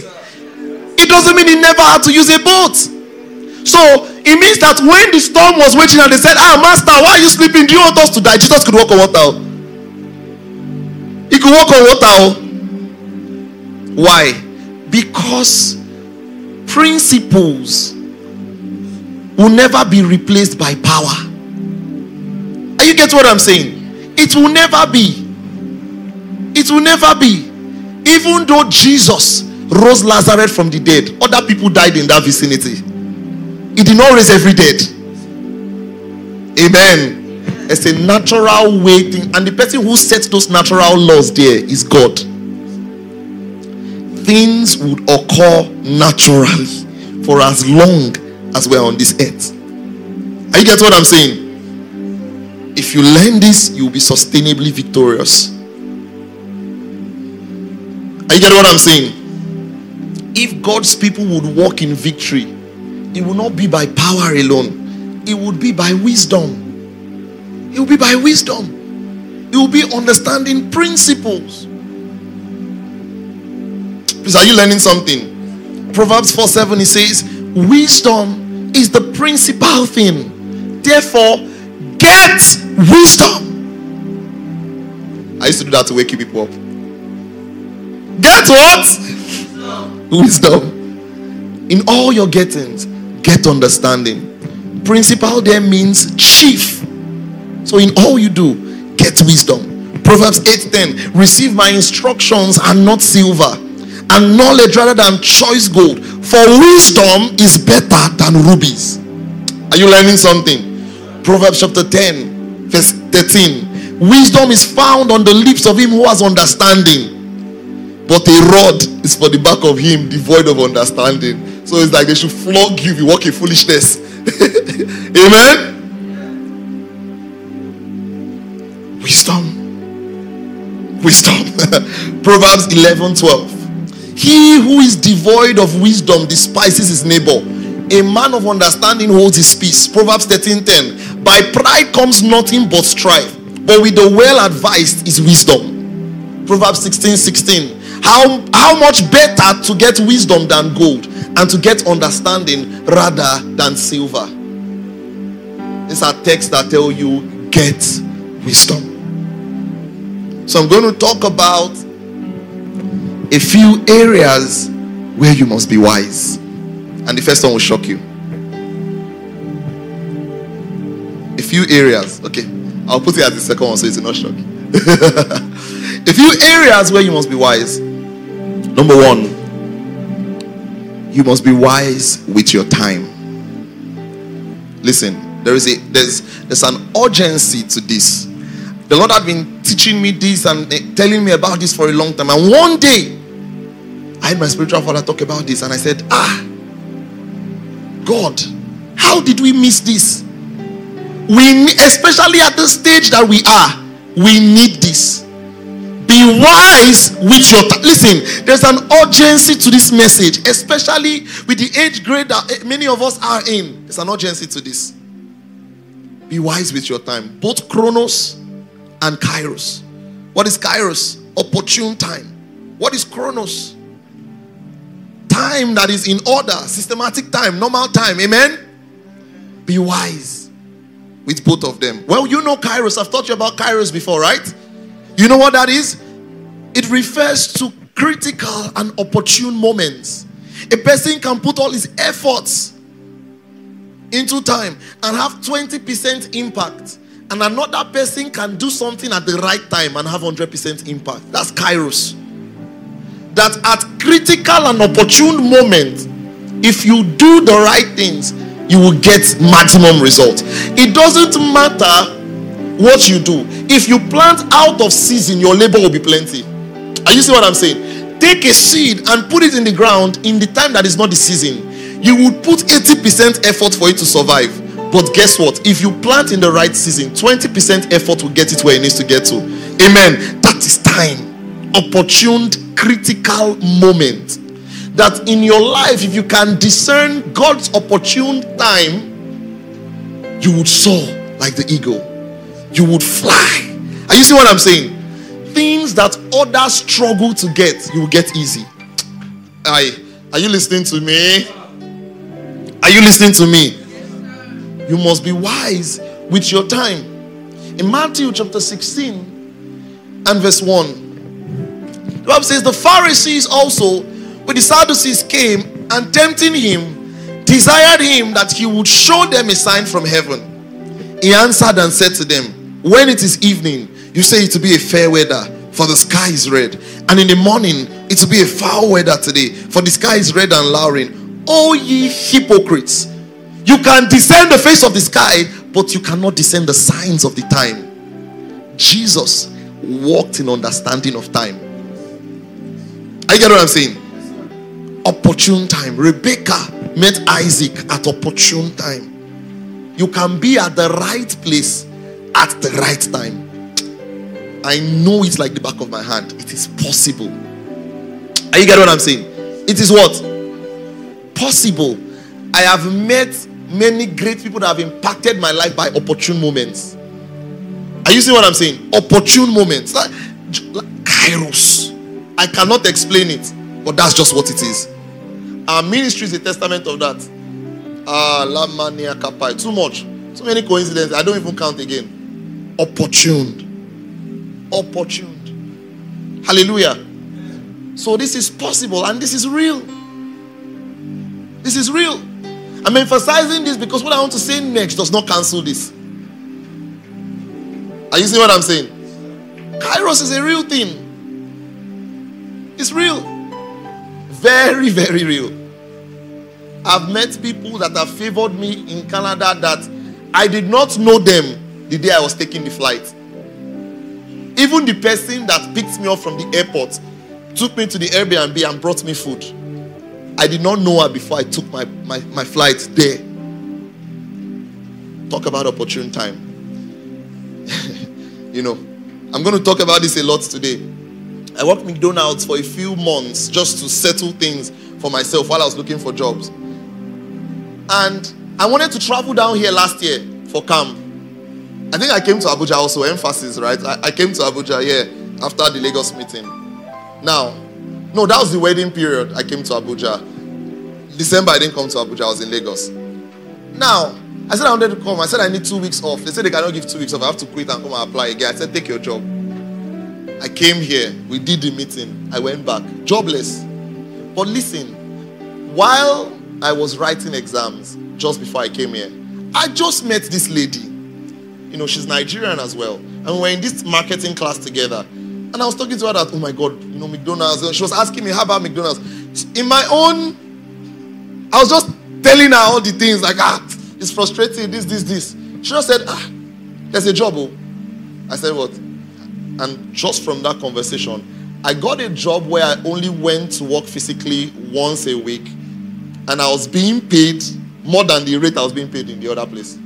It doesn't mean he never had to use a boat. So it means that when the storm was raging and they said, Ah, Master, why are you sleeping? Do you want us to die? Jesus could walk on water. He could walk on water. Why? Because principles will never be replaced by power. Are you getting what I'm saying? It will never be. It will never be. Even though Jesus rose Lazarus from the dead, other people died in that vicinity. He did not raise every dead. Amen. It's a natural way thing, and the person who sets those natural laws there is God. Things would occur naturally for as long as we're on this earth. Are you get what I'm saying? If you learn this, you'll be sustainably victorious. Are you get what I'm saying? If God's people would walk in victory, it will not be by power alone, it would be by wisdom. It will be by wisdom. It will be understanding principles. Please, are you learning something? Proverbs 4 7 it says, Wisdom is the principal thing. Therefore, get wisdom. I used to do that to wake you people up. Get what? Wisdom. In all your gettings, get understanding. Principal there means chief. So in all you do, get wisdom. Proverbs 8:10. Receive my instructions and not silver, and knowledge rather than choice gold. For wisdom is better than rubies. Are you learning something? Proverbs chapter 10, verse 13. Wisdom is found on the lips of him who has understanding, but a rod is for the back of him devoid of understanding. So it's like they should flog you if you walk in foolishness. Amen. Wisdom. Wisdom. Proverbs 11 12. He who is devoid of wisdom despises his neighbor. A man of understanding holds his peace. Proverbs 13 10. By pride comes nothing but strife, but with the well advised is wisdom. Proverbs 16 16. How, how much better to get wisdom than gold, and to get understanding rather than silver. These are texts that tell you get wisdom. So I'm going to talk about a few areas where you must be wise. And the first one will shock you. A few areas. Okay. I'll put it as the second one so it's not shocking. a few areas where you must be wise. Number one, you must be wise with your time. Listen, there is a there's there's an urgency to this. The Lord had been teaching me this and eh, telling me about this for a long time. And one day, I had my spiritual father talk about this, and I said, Ah, God, how did we miss this? We, especially at the stage that we are, we need this. Be wise with your time. Listen, there's an urgency to this message, especially with the age grade that eh, many of us are in. There's an urgency to this. Be wise with your time, both chronos and kairos. What is kairos? Opportune time. What is chronos? Time that is in order, systematic time, normal time. Amen. Be wise with both of them. Well, you know kairos. I've taught you about kairos before, right? You know what that is? It refers to critical and opportune moments. A person can put all his efforts into time and have 20% impact. And another person can do something at the right time and have 100% impact. That's kairos. That at critical and opportune moment, if you do the right things, you will get maximum result. It doesn't matter what you do. If you plant out of season, your labor will be plenty. Are you see what I'm saying? Take a seed and put it in the ground in the time that is not the season. You would put 80% effort for it to survive. But guess what? If you plant in the right season, 20% effort will get it where it needs to get to. Amen. That is time. Opportune, critical moment. That in your life, if you can discern God's opportune time, you would soar like the eagle. You would fly. Are you see what I'm saying? Things that others struggle to get, you will get easy. I, are you listening to me? Are you listening to me? You must be wise with your time. In Matthew chapter 16 and verse 1, the Bible says, The Pharisees also, with the Sadducees, came and tempting him, desired him that he would show them a sign from heaven. He answered and said to them, When it is evening, you say it to be a fair weather, for the sky is red. And in the morning, it will be a foul weather today, for the sky is red and lowering. O ye hypocrites! You can discern the face of the sky, but you cannot discern the signs of the time. Jesus walked in understanding of time. I get what I'm saying? Opportune time. Rebecca met Isaac at opportune time. You can be at the right place at the right time. I know it's like the back of my hand. It is possible. Are you get what I'm saying? It is what? Possible. I have met many great people that have impacted my life by opportune moments. Are you seeing what I'm saying? Opportune moments. Like, like kairos. I cannot explain it, but that's just what it is. Our ministry is a testament of that. Ah, la mania kapai. Too much. Too many coincidences. I don't even count again. Opportuned. Opportuned. Hallelujah. So this is possible and this is real. This is real. I'm emphasizing this because what I want to say next does not cancel this. Are you seeing what I'm saying? Kairos is a real thing. It's real. Very, very real. I've met people that have favored me in Canada that I did not know them the day I was taking the flight. Even the person that picked me up from the airport took me to the Airbnb and brought me food. I did not know her before I took my, my, my flight there. Talk about opportune time. you know, I'm going to talk about this a lot today. I worked McDonald's for a few months just to settle things for myself while I was looking for jobs. And I wanted to travel down here last year for camp. I think I came to Abuja also, emphasis, right? I, I came to Abuja, yeah, after the Lagos meeting. Now, no, that was the wedding period. I came to Abuja. December, I didn't come to Abuja. I was in Lagos. Now, I said I wanted to come. I said I need two weeks off. They said they cannot give two weeks off. I have to quit and come and apply again. I said, take your job. I came here. We did the meeting. I went back. Jobless. But listen, while I was writing exams just before I came here, I just met this lady. You know, she's Nigerian as well. And we were in this marketing class together. And I was talking to her that, oh my God, you know, McDonald's. And she was asking me, how about McDonald's? In my own, I was just telling her all the things like, ah, it's frustrating, this, this, this. She just said, ah, there's a job. Oh. I said, what? And just from that conversation, I got a job where I only went to work physically once a week. And I was being paid more than the rate I was being paid in the other place.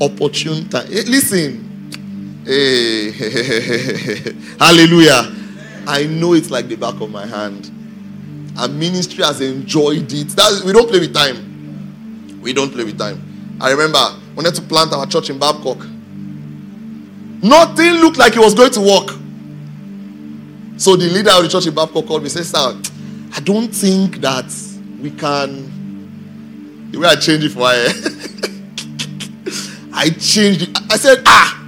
Opportune time. Hey, eh, listen, Hey, eh, hallelujah. I know it's like the back of my hand. Our ministry has enjoyed it. That, we don't play with time. We don't play with time. I remember we wanted to plant our church in Babcock. Nothing looked like it was going to work. So the leader of the church in Babcock called me and said, Sir, I don't think that we can. The way I changed it for her, eh. I changed it. I said, Ah,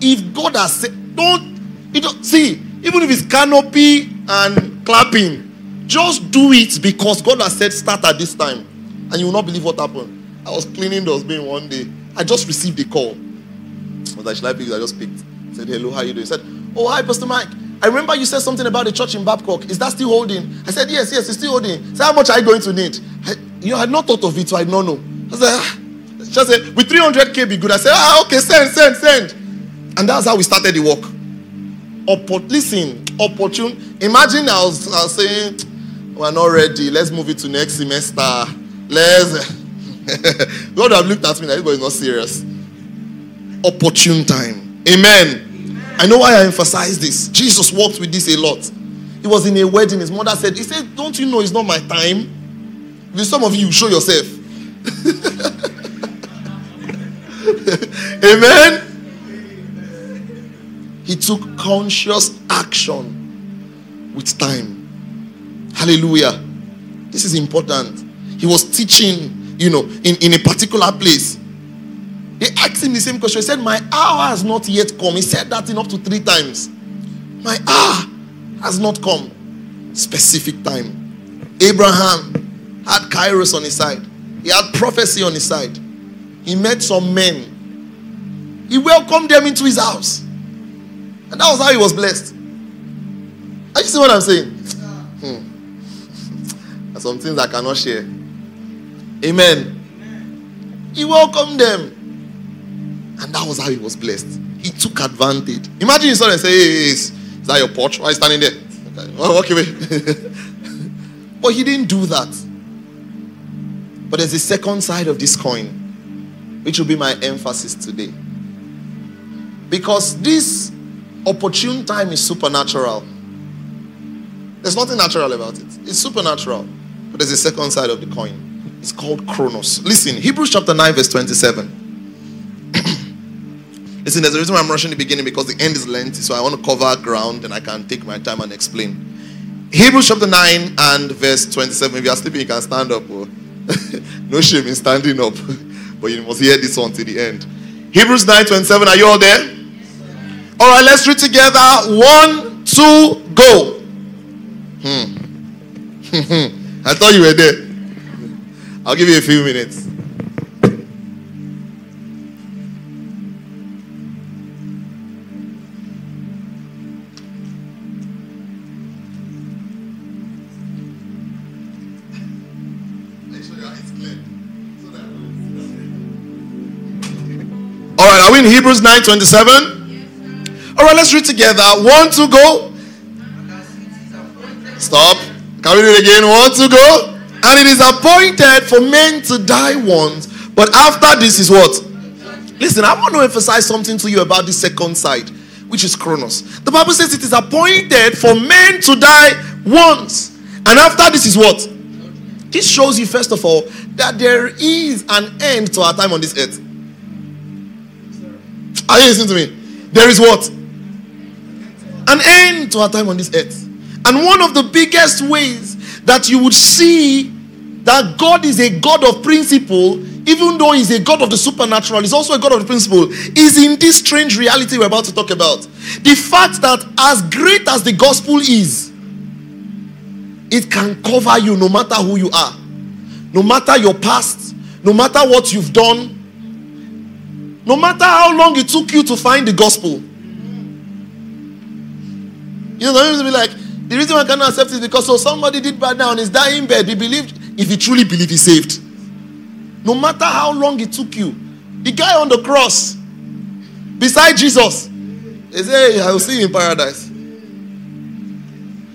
if God has said, don't, don't see, even if it's canopy and clapping, just do it because God has said start at this time, and you will not believe what happened. I was cleaning the bin one day. I just received a call. I was like, should I pick? I just picked. I said, hello, how you doing? He said, oh, hi, Pastor Mike. I remember you said something about the church in Babcock. Is that still holding? I said, yes, yes, it's still holding. Said, how much are you going to need? I, you know, I had not thought of it, so I don't know. I said, ah. She said, with 300k be good. I said, ah, okay, send, send, send. And that's how we started the work. Oppo- listen, opportune. Imagine I was, I was saying, we're not ready. Let's move it to next semester. Let's. God have looked at me like everybody's not serious. Opportune time. Amen. I know why I emphasize this. Jesus worked with this a lot. He was in a wedding. His mother said, He said, Don't you know it's not my time? With some of you, show yourself. Amen. He took conscious action with time. Hallelujah. This is important. He was teaching you know, in, in a particular place. They asked him the same question. He said, My hour has not yet come. He said that in up to three times. My hour has not come. Specific time. Abraham had Kairos on his side, he had prophecy on his side. He met some men. He welcomed them into his house. And that was how he was blessed. Are you see what I'm saying? Hmm. some things I cannot share. Amen. He welcomed them. And that was how he was blessed. He took advantage. Imagine you saw and say, hey, is, that your porch? Why are you standing there? Okay, walk away. but he didn't do that. But there's a second side of this coin, which will be my emphasis today. Because this opportune time is supernatural. There's nothing natural about it. It's supernatural. But there's a second side of the coin. It's called Chronos. Listen, Hebrews chapter 9, verse 27. Listen, there's a reason why I'm rushing the beginning because the end is lengthy, so I want to cover ground and I can take my time and explain. Hebrews chapter 9 and verse 27. If you are sleeping, you can stand up. Oh. no shame in standing up, but you must hear this one to the end. Hebrews 9 27. Are you all there? All right, let's read together. One, two, go. Hmm. I thought you were there. I'll give you a few minutes. In Hebrews 9 27? All right, let's read together. One to go. Stop. Can we do it again? One to go. And it is appointed for men to die once, but after this is what? Listen, I want to emphasize something to you about the second side, which is Chronos. The Bible says it is appointed for men to die once, and after this is what? This shows you, first of all, that there is an end to our time on this earth. Are you listening to me? There is what? An end to our time on this earth. And one of the biggest ways that you would see that God is a God of principle, even though He's a God of the supernatural, He's also a God of the principle, is in this strange reality we're about to talk about. The fact that as great as the gospel is, it can cover you no matter who you are, no matter your past, no matter what you've done, no matter how long it took you to find the gospel. You know, to be like, the reason I cannot accept it is because so somebody did bad now on his dying bed. He believed, if he truly believed, he's saved. No matter how long it took you. The guy on the cross, beside Jesus, he said, hey, I will see you in paradise.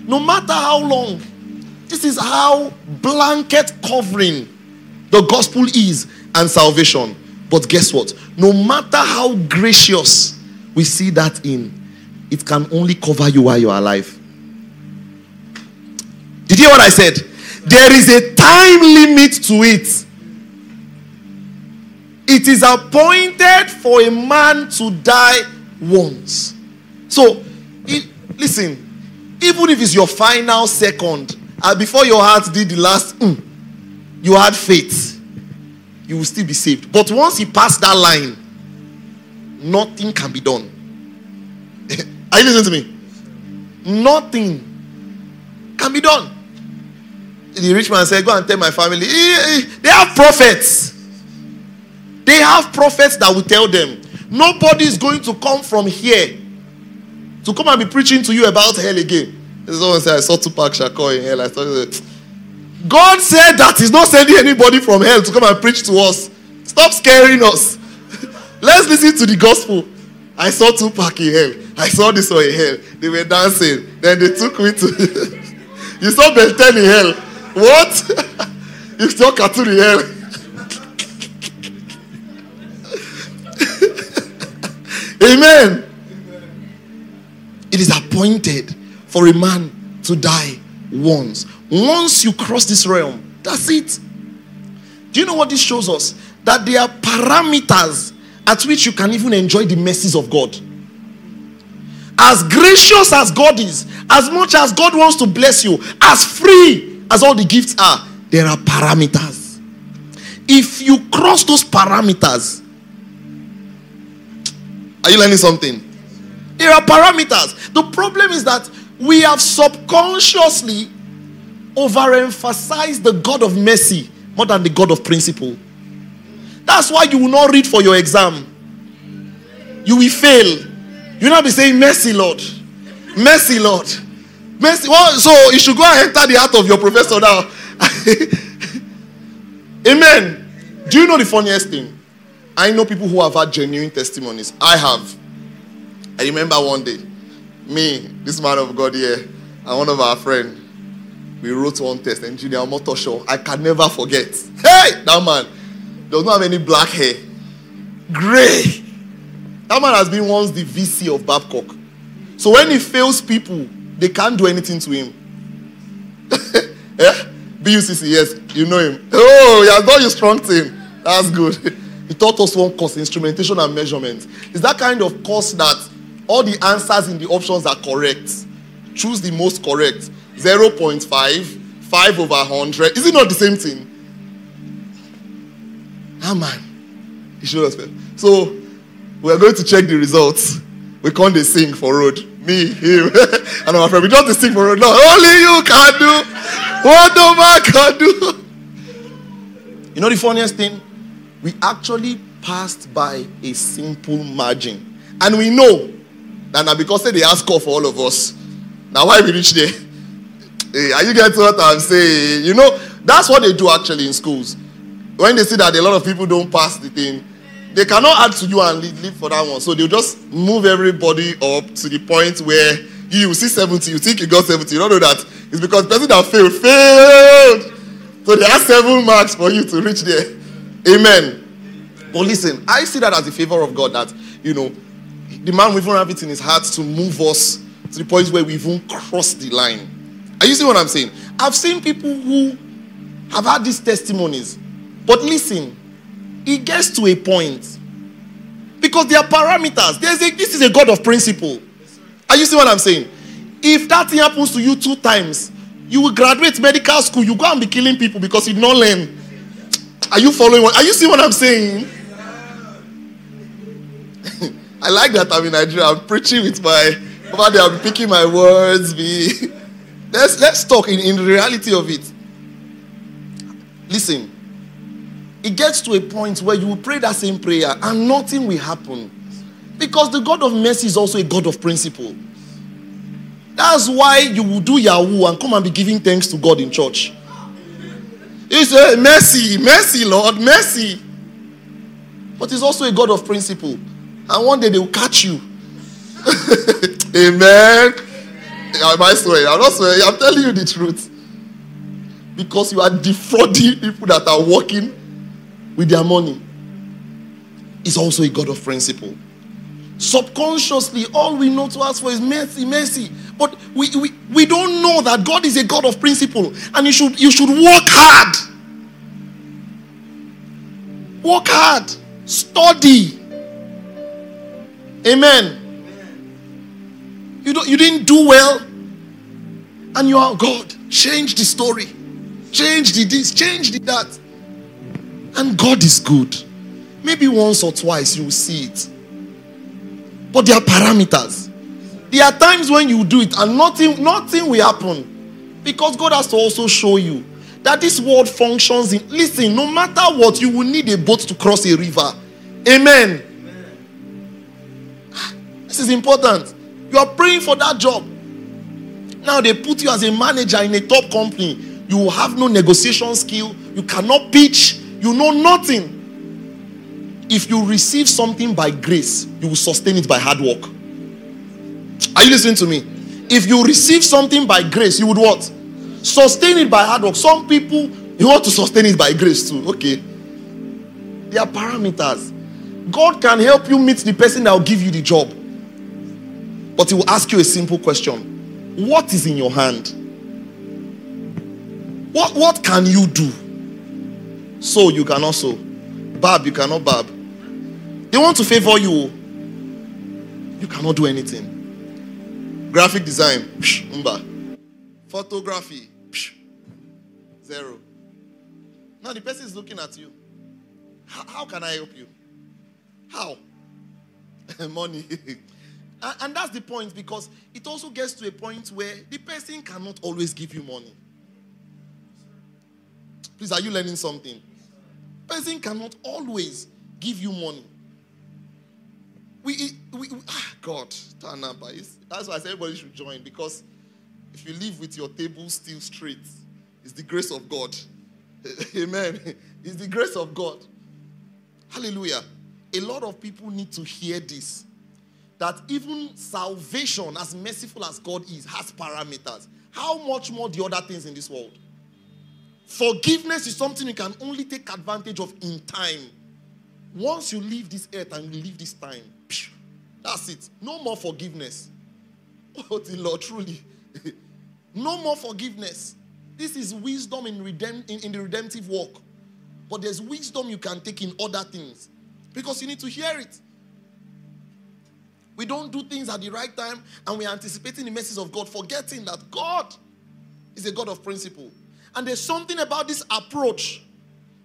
No matter how long, this is how blanket covering the gospel is and salvation. But guess what? No matter how gracious we see that in, it can only cover you while you're alive. Did you hear what I said? There is a time limit to it. It is appointed for a man to die once. So, it, listen, even if it's your final second, and before your heart did the last, mm, you had faith, you will still be saved. But once you pass that line, nothing can be done. Are you listening to me? Nothing can be done. The rich man said, Go and tell my family. They have prophets. They have prophets that will tell them. Nobody is going to come from here to come and be preaching to you about hell again. Someone said, I saw Tupac Shakur in hell. I thought, God said that He's not sending anybody from hell to come and preach to us. Stop scaring us. Let's listen to the gospel. I saw Tupac in hell. I saw this one in hell. They were dancing. Then they took me to. you saw 10 in hell. What? you saw cartoon in hell. Amen. It is appointed for a man to die once. Once you cross this realm, that's it. Do you know what this shows us? That there are parameters at which you can even enjoy the mercies of God. As gracious as God is, as much as God wants to bless you, as free as all the gifts are, there are parameters. If you cross those parameters, are you learning something? There are parameters. The problem is that we have subconsciously overemphasized the God of mercy more than the God of principle. That's why you will not read for your exam. You will fail. You will not be saying, Mercy, Lord. Mercy, Lord. Mercy. Well, so you should go and enter the heart of your professor now. Amen. Do you know the funniest thing? I know people who have had genuine testimonies. I have. I remember one day, me, this man of God here, and one of our friends, we wrote one test, engineer show. I can never forget. Hey, that man does not have any black hair. Gray. That man has been once the VC of Babcock. So when he fails people, they can't do anything to him. yeah? BUCC, yes, you know him. Oh, he has done your strong thing. That's good. He taught us one course, instrumentation and measurement. It's that kind of course that all the answers in the options are correct. Choose the most correct. 0.5, 5 over 100. Is it not the same thing? Ah, man. He showed. So, we're going to check the results. We can't sing for road. Me, him, and our friend. We don't sing for road. No, only you can do what no man can do. You know the funniest thing? We actually passed by a simple margin. And we know that now because they ask for all of us. Now why we reach there? Hey, are you getting what I'm saying? You know, that's what they do actually in schools. When they see that a lot of people don't pass the thing, they cannot add to you and leave, for that one. So they'll just move everybody up to the point where you see 70, you think you got 70. You don't know that. It's because the person that failed, failed. So there are seven marks for you to reach there. Amen. But listen, I see that as a favor of God that, you know, the man will even have it in his heart to move us to the point where we even cross the line. Are you see what I'm saying? I've seen people who have had these testimonies, but listen, it gets to a point because there are parameters. There's a, this is a God of principle. Are you see what I'm saying? If that thing happens to you two times, you will graduate medical school, you go and be killing people because you don't learn. Are you following what? Are you see what I'm saying? I like that I'm in Nigeria. I'm preaching with my over. I'm picking my words. Be let's let's talk in, in the reality of it. Listen, it gets to a point where you will pray that same prayer and nothing will happen. Because the God of mercy is also a God of principle. That's why you will do Yahoo and come and be giving thanks to God in church. You say, Mercy, mercy, Lord, mercy. But he's also a God of principle. And one day they will catch you. Amen. Am I swearing? I'm not swearing. I'm telling you the truth. Because you are defrauding people that are working with their money. He's also a God of principle. Subconsciously, all we know to ask for is mercy, mercy. But we, we, we don't know that God is a God of principle and you should, you should work hard. Work hard. Study. Amen. You, don't, you didn't do well and you are God. Change the story. Change the this, change the that. And God is good. Maybe once or twice you will see it. But there are parameters. There are times when you do it and nothing, nothing will happen. Because God has to also show you that this world functions in. Listen, no matter what, you will need a boat to cross a river. Amen. Amen. This is important. You are praying for that job. Now they put you as a manager in a top company. You have no negotiation skill. You cannot pitch. You know nothing. If you receive something by grace, you will sustain it by hard work. Are you listening to me? If you receive something by grace, you would what? Sustain it by hard work. Some people, you want to sustain it by grace too. Okay. There are parameters. God can help you meet the person that will give you the job. But he will ask you a simple question What is in your hand? What, what can you do? So you can also. Bab, you cannot bab. They want to favor you. You cannot do anything. Graphic design, psh, umba. Photography, psh, zero. Now the person is looking at you. How, how can I help you? How? Money. and, and that's the point because it also gets to a point where the person cannot always give you money. Please, are you learning something? Person cannot always give you money. We, we, we ah, God, that's why I said everybody should join because if you live with your table still straight, it's the grace of God. Amen. It's the grace of God. Hallelujah. A lot of people need to hear this that even salvation, as merciful as God is, has parameters. How much more the other things in this world? Forgiveness is something you can only take advantage of in time. Once you leave this earth and you leave this time, that's it. No more forgiveness. Oh, the Lord, truly. no more forgiveness. This is wisdom in, in, in the redemptive work. But there's wisdom you can take in other things because you need to hear it. We don't do things at the right time and we're anticipating the message of God, forgetting that God is a God of principle. And there's something about this approach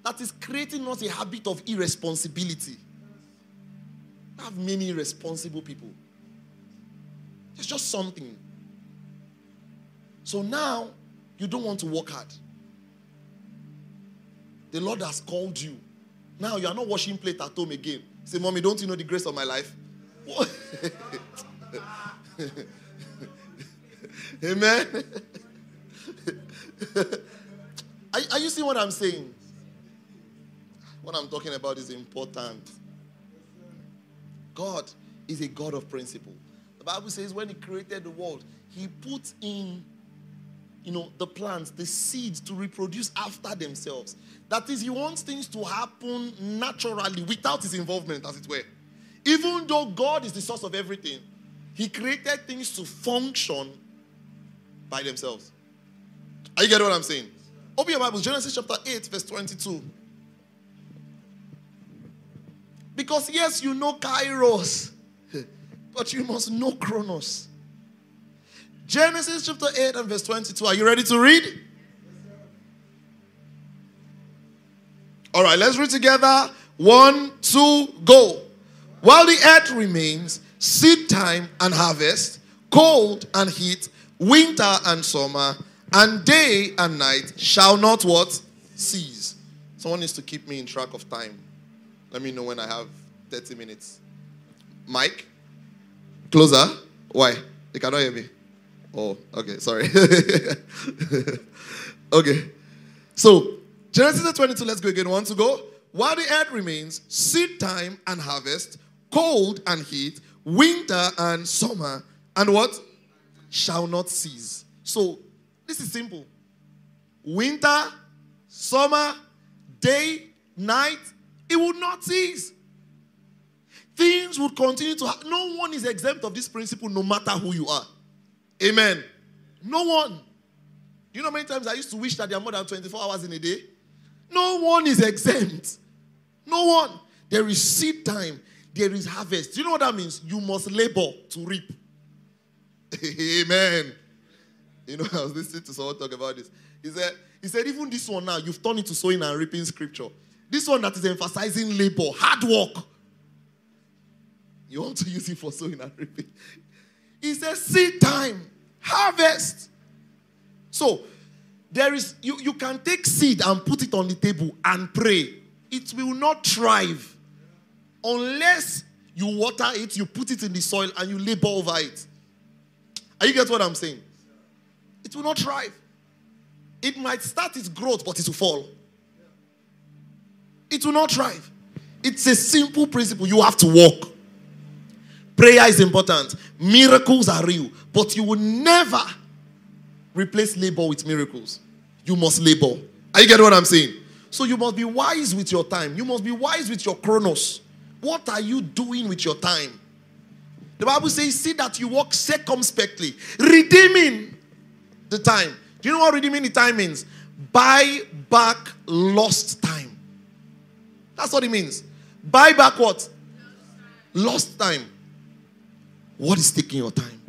that is creating us a habit of irresponsibility. I have many responsible people. It's just something. So now you don't want to work hard. The Lord has called you. Now you are not washing plate at home again. Say, Mommy, don't you know the grace of my life? Amen. are, are you seeing what I'm saying? What I'm talking about is important. God is a God of principle. The Bible says when He created the world, He put in, you know, the plants, the seeds to reproduce after themselves. That is, He wants things to happen naturally without His involvement, as it were. Even though God is the source of everything, He created things to function by themselves. Are you getting what I'm saying? Open your Bible, Genesis chapter 8, verse 22. Because, yes, you know Kairos, but you must know Chronos. Genesis chapter 8 and verse 22. Are you ready to read? All right, let's read together. One, two, go. While the earth remains, seed time and harvest, cold and heat, winter and summer, and day and night shall not what? Cease. Someone needs to keep me in track of time. Let me know when I have 30 minutes. Mike? Closer? Why? You cannot hear me. Oh, okay, sorry. okay. So, Genesis 22, let's go again. Want to go? While the earth remains, seed time and harvest, cold and heat, winter and summer, and what? Shall not cease. So, this is simple. Winter, summer, day, night, it will not cease. Things would continue to have, no one is exempt of this principle no matter who you are. Amen. No one. You know, how many times I used to wish that there are more than 24 hours in a day. No one is exempt. No one. There is seed time, there is harvest. Do you know what that means? You must labor to reap. Amen. You know, I was listening to someone talk about this. He said, he said, even this one now, you've turned into sowing and reaping scripture. This one that is emphasizing labor, hard work. You want to use it for sowing and reaping. He says, seed time, harvest. So there is you, you can take seed and put it on the table and pray. It will not thrive unless you water it, you put it in the soil, and you labor over it. Are you get what I'm saying? It will not thrive. It might start its growth, but it will fall. It will not thrive. It's a simple principle. You have to walk. Prayer is important. Miracles are real, but you will never replace labor with miracles. You must labor. Are you getting what I'm saying? So you must be wise with your time. You must be wise with your chronos. What are you doing with your time? The Bible says, see that you walk circumspectly, redeeming the time. Do you know what redeeming the time means? Buy back lost time. That's what it means. Buy back what? Lost time. What is taking your time?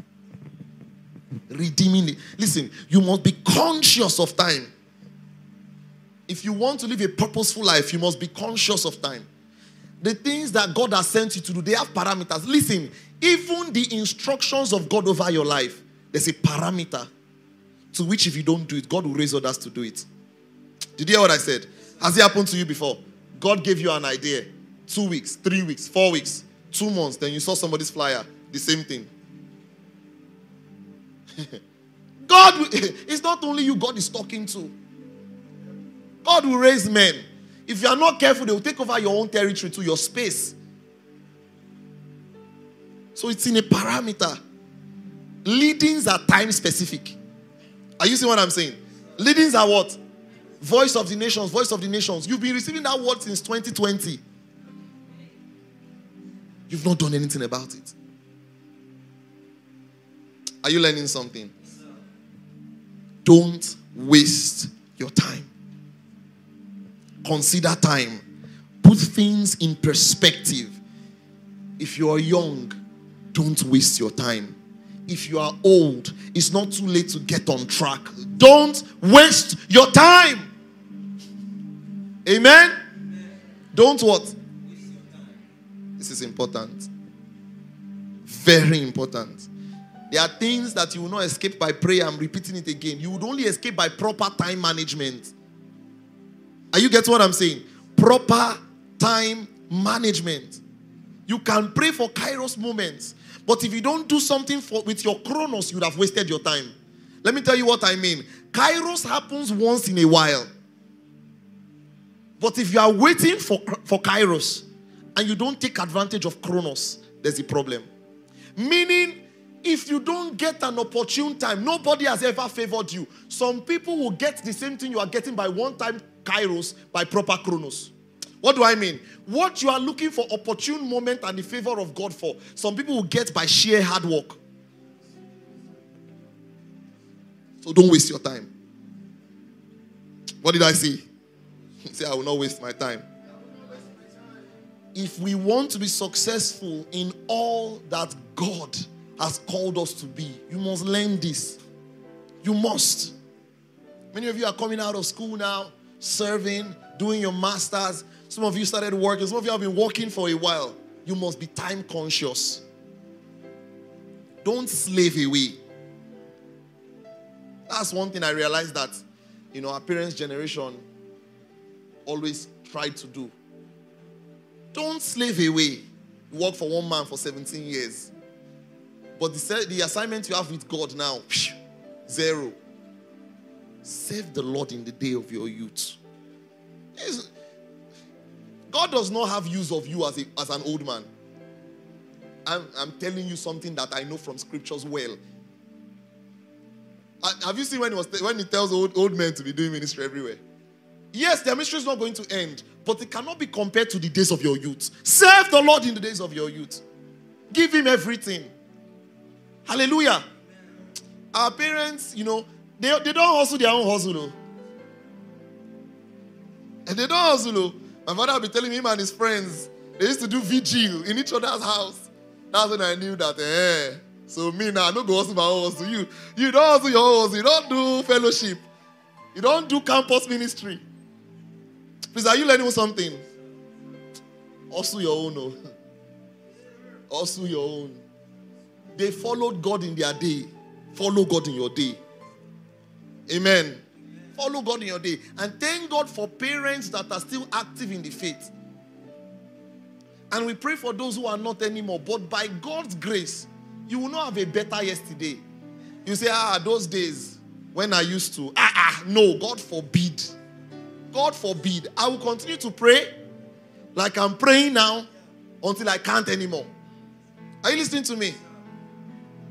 Redeeming it. Listen, you must be conscious of time. If you want to live a purposeful life, you must be conscious of time. The things that God has sent you to do, they have parameters. Listen, even the instructions of God over your life, there's a parameter to which if you don't do it, God will raise others to do it. Did you hear what I said? Has it happened to you before? God gave you an idea. Two weeks, three weeks, four weeks, two months, then you saw somebody's flyer, the same thing. God, it's not only you God is talking to. God will raise men. If you are not careful, they will take over your own territory to your space. So it's in a parameter. Leadings are time specific. Are you seeing what I'm saying? Leadings are what? Voice of the nations, voice of the nations. You've been receiving that word since 2020. You've not done anything about it. Are you learning something? Don't waste your time. Consider time. Put things in perspective. If you are young, don't waste your time. If you are old, it's not too late to get on track. Don't waste your time. Amen? Don't what? This is important. Very important. There are things that you will not escape by prayer. I'm repeating it again. You would only escape by proper time management. Are you getting what I'm saying? Proper time management. You can pray for kairos moments, but if you don't do something for, with your chronos, you would have wasted your time. Let me tell you what I mean. Kairos happens once in a while. But if you are waiting for, for kairos and you don't take advantage of chronos, there's a problem. Meaning, if you don't get an opportune time, nobody has ever favored you. Some people will get the same thing you are getting by one time kairos by proper chronos. What do I mean? What you are looking for, opportune moment and the favor of God for, some people will get by sheer hard work. So don't waste your time. What did I say? Say, I will not waste my time. If we want to be successful in all that God has called us to be. You must learn this. You must. Many of you are coming out of school now, serving, doing your masters. Some of you started working. Some of you have been working for a while. You must be time conscious. Don't slave away. That's one thing I realized that, you know, our parents' generation always tried to do. Don't slave away. You work for one man for 17 years. But the, the assignment you have with God now, zero. Save the Lord in the day of your youth. God does not have use of you as, a, as an old man. I'm, I'm telling you something that I know from scriptures well. Have you seen when he, was, when he tells old, old men to be doing ministry everywhere? Yes, their ministry is not going to end, but it cannot be compared to the days of your youth. Serve the Lord in the days of your youth. Give him everything. Hallelujah. Our parents, you know, they, they don't hustle their own hustle. Though. And they don't hustle. Though. My father will be telling him and his friends, they used to do vigil in each other's house. That's when I knew that, eh. So me now, I don't go hustle my own hustle. You, you don't hustle your own hustle. You don't do fellowship. You don't do campus ministry. Please, are you learning something? Also your own. Oh. Also your own. They followed God in their day. Follow God in your day. Amen. Follow God in your day. And thank God for parents that are still active in the faith. And we pray for those who are not anymore. But by God's grace, you will not have a better yesterday. You say, ah, those days when I used to. Ah, ah, no, God forbid. God forbid. I will continue to pray like I'm praying now until I can't anymore. Are you listening to me?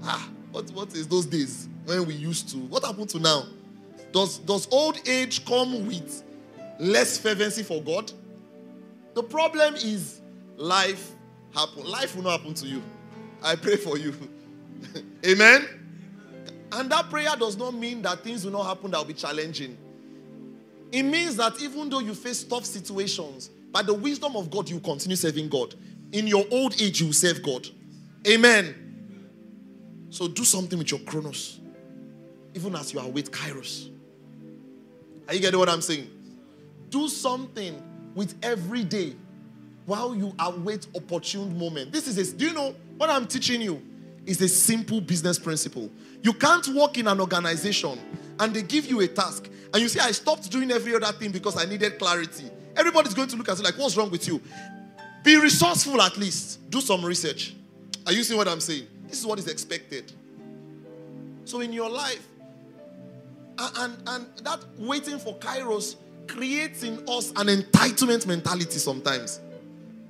Ah, what, what is those days when we used to? What happened to now? Does, does old age come with less fervency for God? The problem is life happen. Life will not happen to you. I pray for you. Amen. And that prayer does not mean that things will not happen that will be challenging. It means that even though you face tough situations, by the wisdom of God, you continue serving God. In your old age, you will serve God. Amen. So do something with your chronos, even as you are with kairos. Are you getting what I'm saying? Do something with every day while you await opportune moment. This is a, do you know what I'm teaching you? Is a simple business principle. You can't work in an organization and they give you a task and you say, I stopped doing every other thing because I needed clarity. Everybody's going to look at you like, what's wrong with you? Be resourceful at least. Do some research. Are you seeing what I'm saying? This is what is expected. So in your life, and, and that waiting for Kairos creates in us an entitlement mentality sometimes.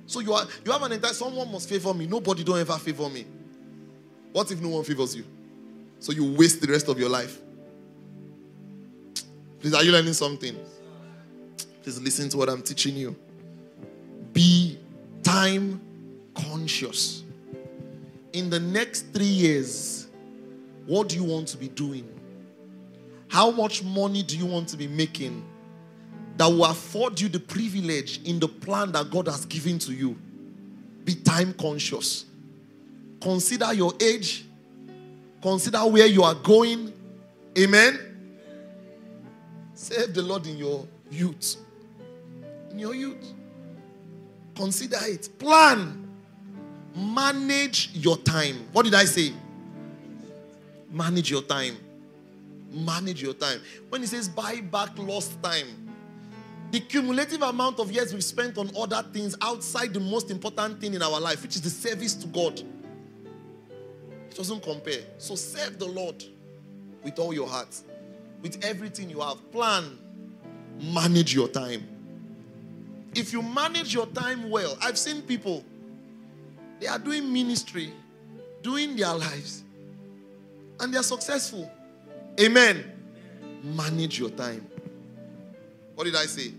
So you are you have an entitlement, someone must favor me. Nobody don't ever favor me. What if no one favors you? So you waste the rest of your life. Please, are you learning something? Please listen to what I'm teaching you. Be time conscious. In the next three years, what do you want to be doing? How much money do you want to be making that will afford you the privilege in the plan that God has given to you? Be time conscious. Consider your age, consider where you are going. Amen. Serve the Lord in your youth in your youth. Consider it. Plan. Manage your time. What did I say? Manage your time. Manage your time. When he says buy back lost time, the cumulative amount of years we've spent on other things outside the most important thing in our life, which is the service to God, it doesn't compare. So serve the Lord with all your heart, with everything you have. Plan. Manage your time. If you manage your time well, I've seen people, they are doing ministry, doing their lives, and they are successful. Amen. Manage your time. What did I say?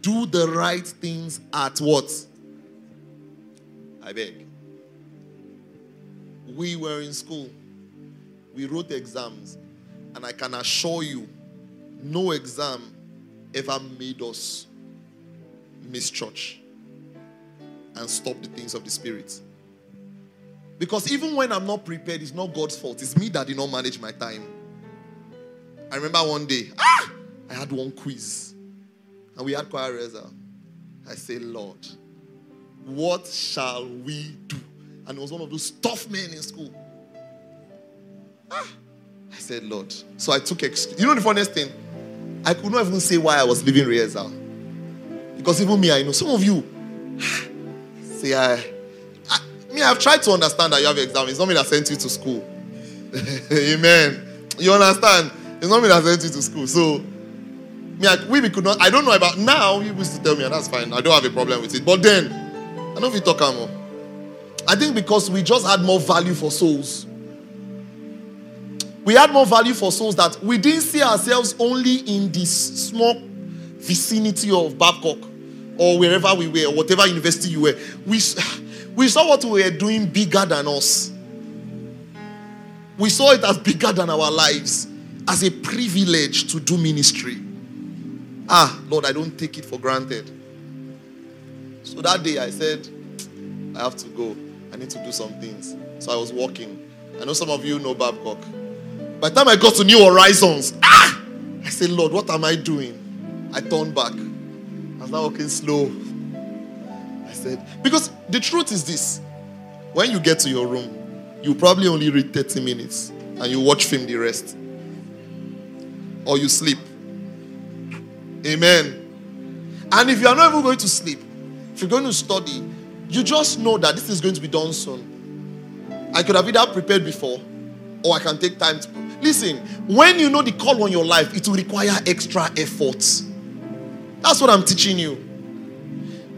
Do the right things at what? I beg. We were in school, we wrote exams, and I can assure you, no exam ever made us miss church and stop the things of the spirit. Because even when I'm not prepared, it's not God's fault. It's me that did not manage my time. I remember one day, ah, I had one quiz, and we had choir rehearsal. I said, Lord, what shall we do? And it was one of those tough men in school. Ah, I said, Lord. So I took excuse. You know the funniest thing? I could not even say why I was leaving rehearsal. Because even me, I know some of you say, I, I me, I've tried to understand that you have exam. It's not me that sent you to school. Amen. You understand? It's not me that sent you to school. So, me, I, we could not. I don't know about now. You used to tell me, and that's fine. I don't have a problem with it. But then, I know if you talk more. I think because we just had more value for souls. We had more value for souls that we didn't see ourselves only in this small vicinity of Babcock or wherever we were, or whatever university you were. We, We saw what we were doing bigger than us. We saw it as bigger than our lives, as a privilege to do ministry. Ah, Lord, I don't take it for granted. So that day I said, I have to go. I need to do some things. So I was walking. I know some of you know Babcock. By the time I got to New Horizons, ah, I said, Lord, what am I doing? I turned back. I was now walking slow. I said, because the truth is this when you get to your room, you probably only read 30 minutes and you watch film the rest. Or you sleep. Amen. And if you are not even going to sleep, if you're going to study, you just know that this is going to be done soon. I could have either prepared before or I can take time to. Listen, when you know the call on your life, it will require extra efforts. That's what I'm teaching you.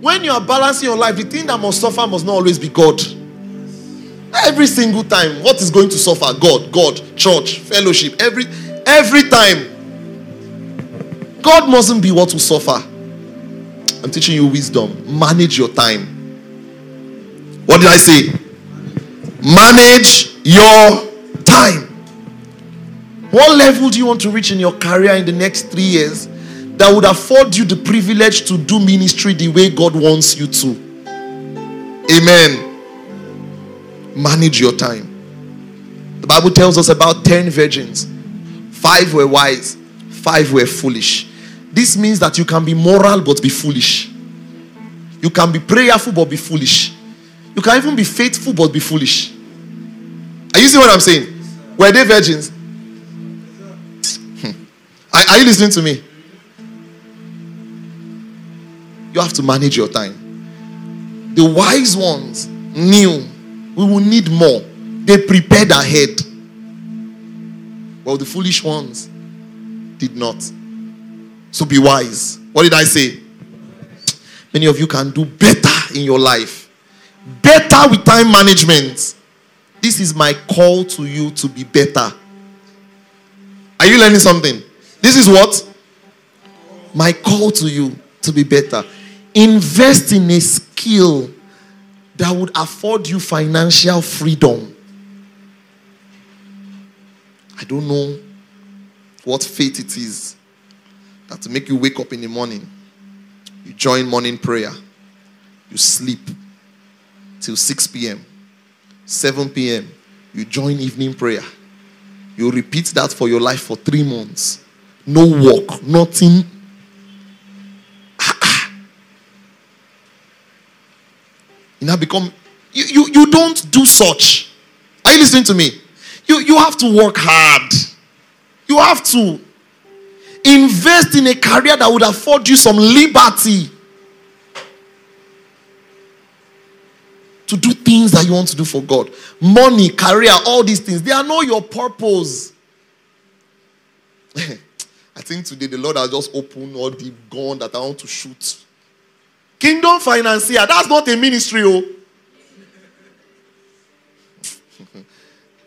When you are balancing your life, the thing that must suffer must not always be God. Every single time, what is going to suffer? God, God, church, fellowship, every every time. God mustn't be what will suffer. I'm teaching you wisdom. Manage your time. What did I say? Manage your time. What level do you want to reach in your career in the next three years that would afford you the privilege to do ministry the way God wants you to? Amen. Manage your time. The Bible tells us about 10 virgins. Five were wise, five were foolish. This means that you can be moral but be foolish. You can be prayerful but be foolish. You can even be faithful but be foolish. Are you seeing what I'm saying? Were they virgins? Hmm. Are, are you listening to me? You have to manage your time. The wise ones knew we will need more. They prepared ahead. Well, the foolish ones did not. So be wise. What did I say? Many of you can do better in your life. Better with time management. This is my call to you to be better. Are you learning something? This is what? My call to you to be better. Invest in a skill that would afford you financial freedom. I don't know what fate it is that to make you wake up in the morning, you join morning prayer, you sleep till 6 p.m., 7 p.m., you join evening prayer. You repeat that for your life for three months. No work, nothing. you now become, you, you, you don't do such. Are you listening to me? You, you have to work hard. You have to invest in a career that would afford you some liberty to do things that you want to do for God. Money, career, all these things, they are not your purpose. I think today the Lord has just opened all the gun that I want to shoot. Kingdom financier, that's not a ministry, oh.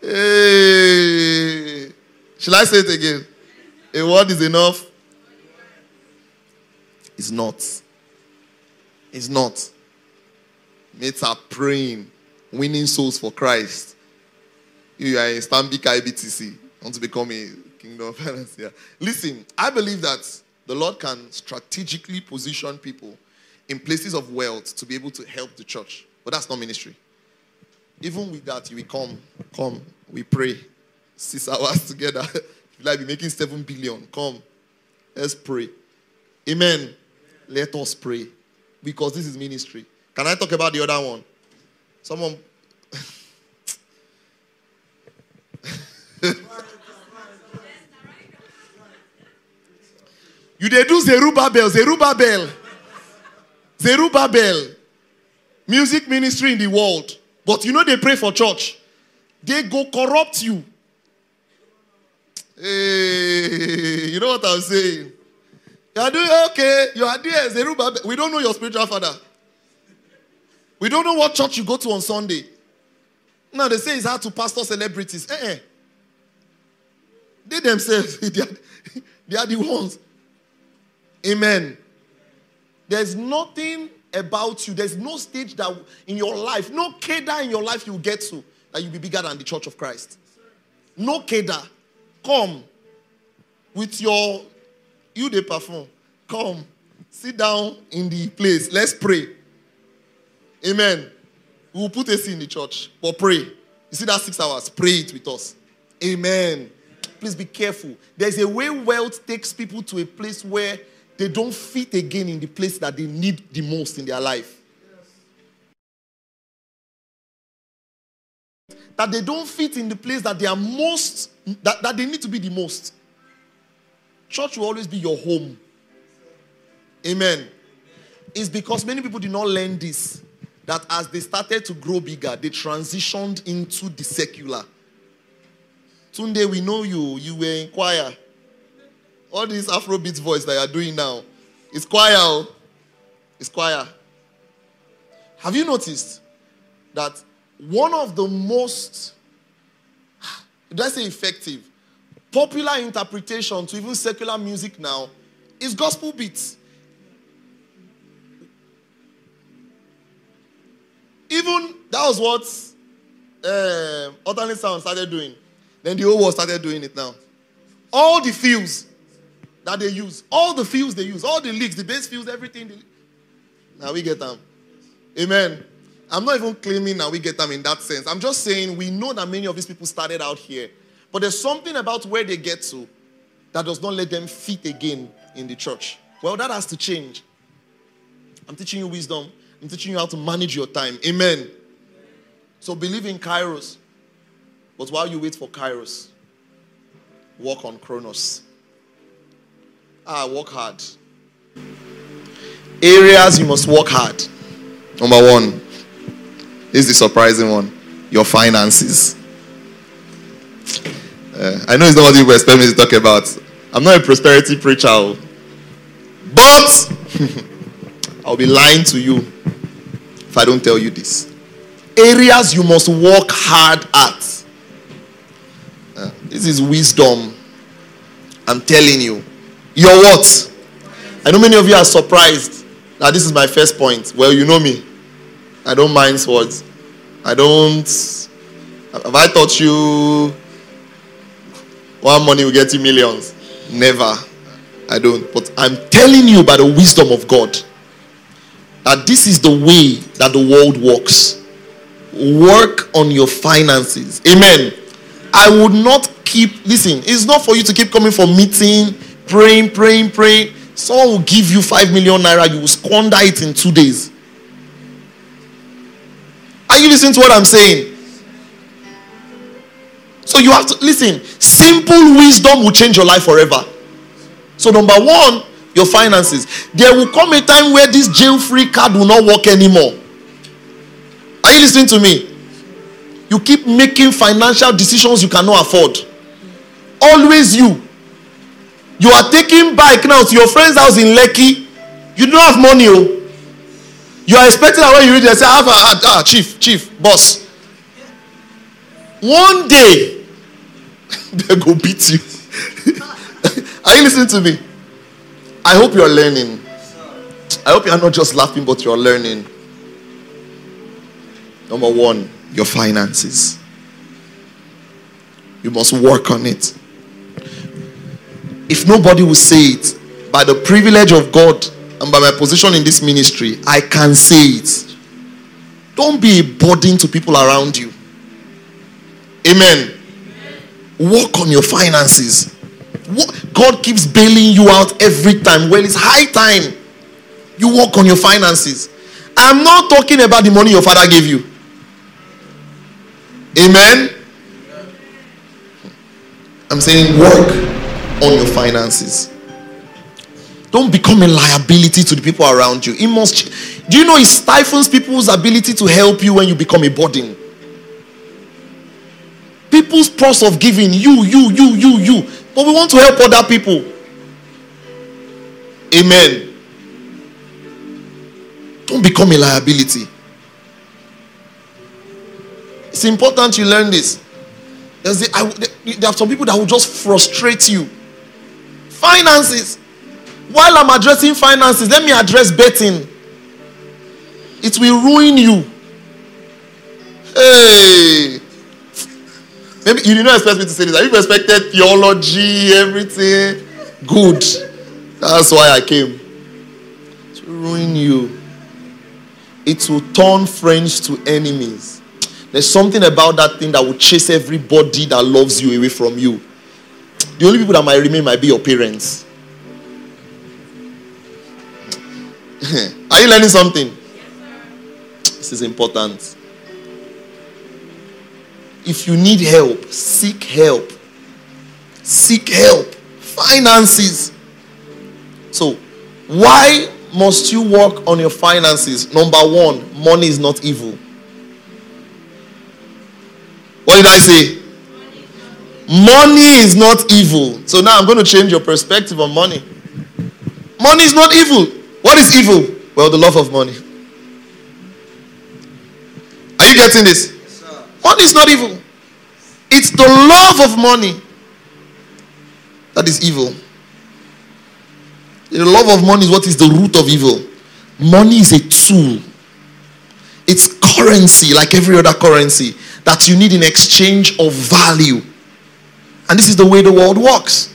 hey. Shall I say it again? A word is enough? It's not. It's not. Mates are praying, winning souls for Christ. You are in Stanbic IBTC, want to become a kingdom financier. Listen, I believe that the Lord can strategically position people in places of wealth to be able to help the church. But that's not ministry. Even with that, we come, come, we pray, six hours together. Like be making seven billion, come, let's pray. Amen. Let us pray. Because this is ministry. Can I talk about the other one? Someone. you they do Zerubbabel, Zerubbabel, Zerubbabel, music ministry in the world. But you know they pray for church. They go corrupt you. Hey, you know what I'm saying? You are doing okay. You are there, Zerubbabel. We don't know your spiritual father. We don't know what church you go to on Sunday. Now they say it's hard to pastor celebrities. Eh, eh. They themselves, they are, they are the ones. Amen. There's nothing about you. There's no stage that in your life, no cadre in your life you get to that you'll be bigger than the church of Christ. No cadre. Come with your you they perform. Come, sit down in the place. Let's pray. Amen. We will put AC in the church, but pray. You see that six hours? Pray it with us. Amen. Please be careful. There's a way wealth takes people to a place where they don't fit again in the place that they need the most in their life. That they don't fit in the place that they are most, that, that they need to be the most. Church will always be your home. Amen. It's because many people did not learn this. That as they started to grow bigger, they transitioned into the secular. Tunde, we know you. You were in choir. All this Afrobeat voice that you're doing now. It's choir. Oh. It's choir. Have you noticed that one of the most, I say effective, popular interpretation to even secular music now is gospel beats. Even that was what uh, alternate sound started doing. Then the old world started doing it now. All the fills that they use, all the fills they use, all the licks, the bass fills, everything. now we get them. Amen. I'm not even claiming now we get them in that sense. I'm just saying we know that many of these people started out here. But there's something about where they get to that does not let them fit again in the church. Well, that has to change. I'm teaching you wisdom. I'm teaching you how to manage your time. Amen. So believe in Kairos. But while you wait for Kairos, work on Chronos. Ah, work hard. Areas you must work hard. Number one. Is the surprising one. Your finances. Uh, I know it's not what you expect me to talk about. I'm not a prosperity preacher. Oh. But I'll be lying to you if I don't tell you this. Areas you must work hard at. Uh, this is wisdom. I'm telling you. Your what? I know many of you are surprised that this is my first point. Well, you know me. I don't mind swords. I don't. Have I taught you one money will get you millions? Never. I don't. But I'm telling you by the wisdom of God that this is the way that the world works. Work on your finances. Amen. I would not keep, listen, it's not for you to keep coming for meeting praying, praying, praying. Someone will give you five million naira, you will squander it in two days. Are you listening to what I'm saying? So you have to listen. Simple wisdom will change your life forever. So, number one, your finances. There will come a time where this jail free card will not work anymore. Are you listening to me? You keep making financial decisions you cannot afford. Always you. You are taking bike now to your friend's house in Lekki. You don't have money. Oh. You are expecting that when you read there, say, ah, ah, chief, chief, boss. One day, they go beat you. are you listening to me? I hope you're learning. I hope you're not just laughing, but you're learning. Number one, your finances. You must work on it. If nobody will say it, by the privilege of God and by my position in this ministry, I can say it. Don't be a burden to people around you. Amen. Work on your finances. God keeps bailing you out every time. Well, it's high time you work on your finances. I'm not talking about the money your father gave you. Amen. I'm saying work on your finances. Don't become a liability to the people around you. It must. Do you know it stifles people's ability to help you when you become a burden? People's purse of giving, you, you, you, you, you. But we want to help other people. Amen. Don't become a liability. It's important you learn this. There's the, I, there are some people that will just frustrate you. Finances. While I'm addressing finances, let me address betting. it will ruin you. Hey. Maybe you did not expect me to say this. Have you theology, everything? Good. That's why I came. To ruin you. It will turn friends to enemies. There's something about that thing that will chase everybody that loves you away from you. The only people that might remain might be your parents. Are you learning something? Yes, This is important. If you need help, seek help. Seek help. Finances. So, why must you work on your finances? Number one, money is not evil. What did I say? Money is not evil. So now I'm going to change your perspective on money. Money is not evil. What is evil? Well, the love of money. Are you getting this? Money is not evil. It's the love of money that is evil. The love of money is what is the root of evil. Money is a tool, it's currency like every other currency that you need in exchange of value. And this is the way the world works.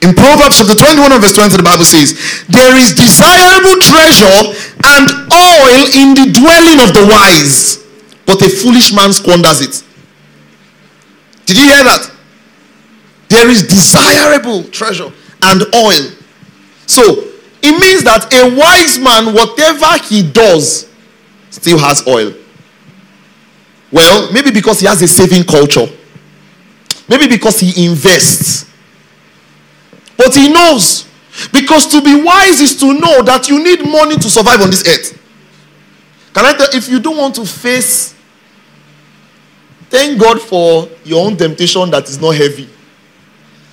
In Proverbs chapter 21 verse 20, the Bible says, There is desirable treasure and oil in the dwelling of the wise, but a foolish man squanders it. Did you hear that? There is desirable treasure and oil. So it means that a wise man, whatever he does, still has oil. Well, maybe because he has a saving culture, maybe because he invests. But he knows. Because to be wise is to know that you need money to survive on this earth. Can I tell if you don't want to face, thank God for your own temptation that is not heavy.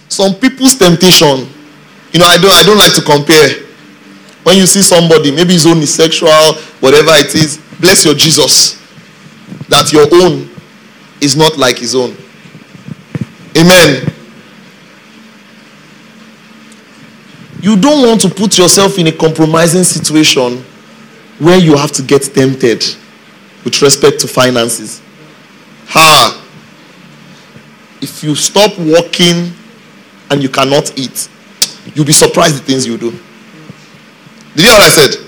Some people's temptation, you know, I don't I don't like to compare. When you see somebody, maybe his own is sexual, whatever it is, bless your Jesus. That your own is not like his own. Amen. You don't want to put yourself in a compromising situation where you have to get tempted with respect to finances. Ha! If you stop working and you cannot eat, you'll be surprised the things you do. Did you hear what I said?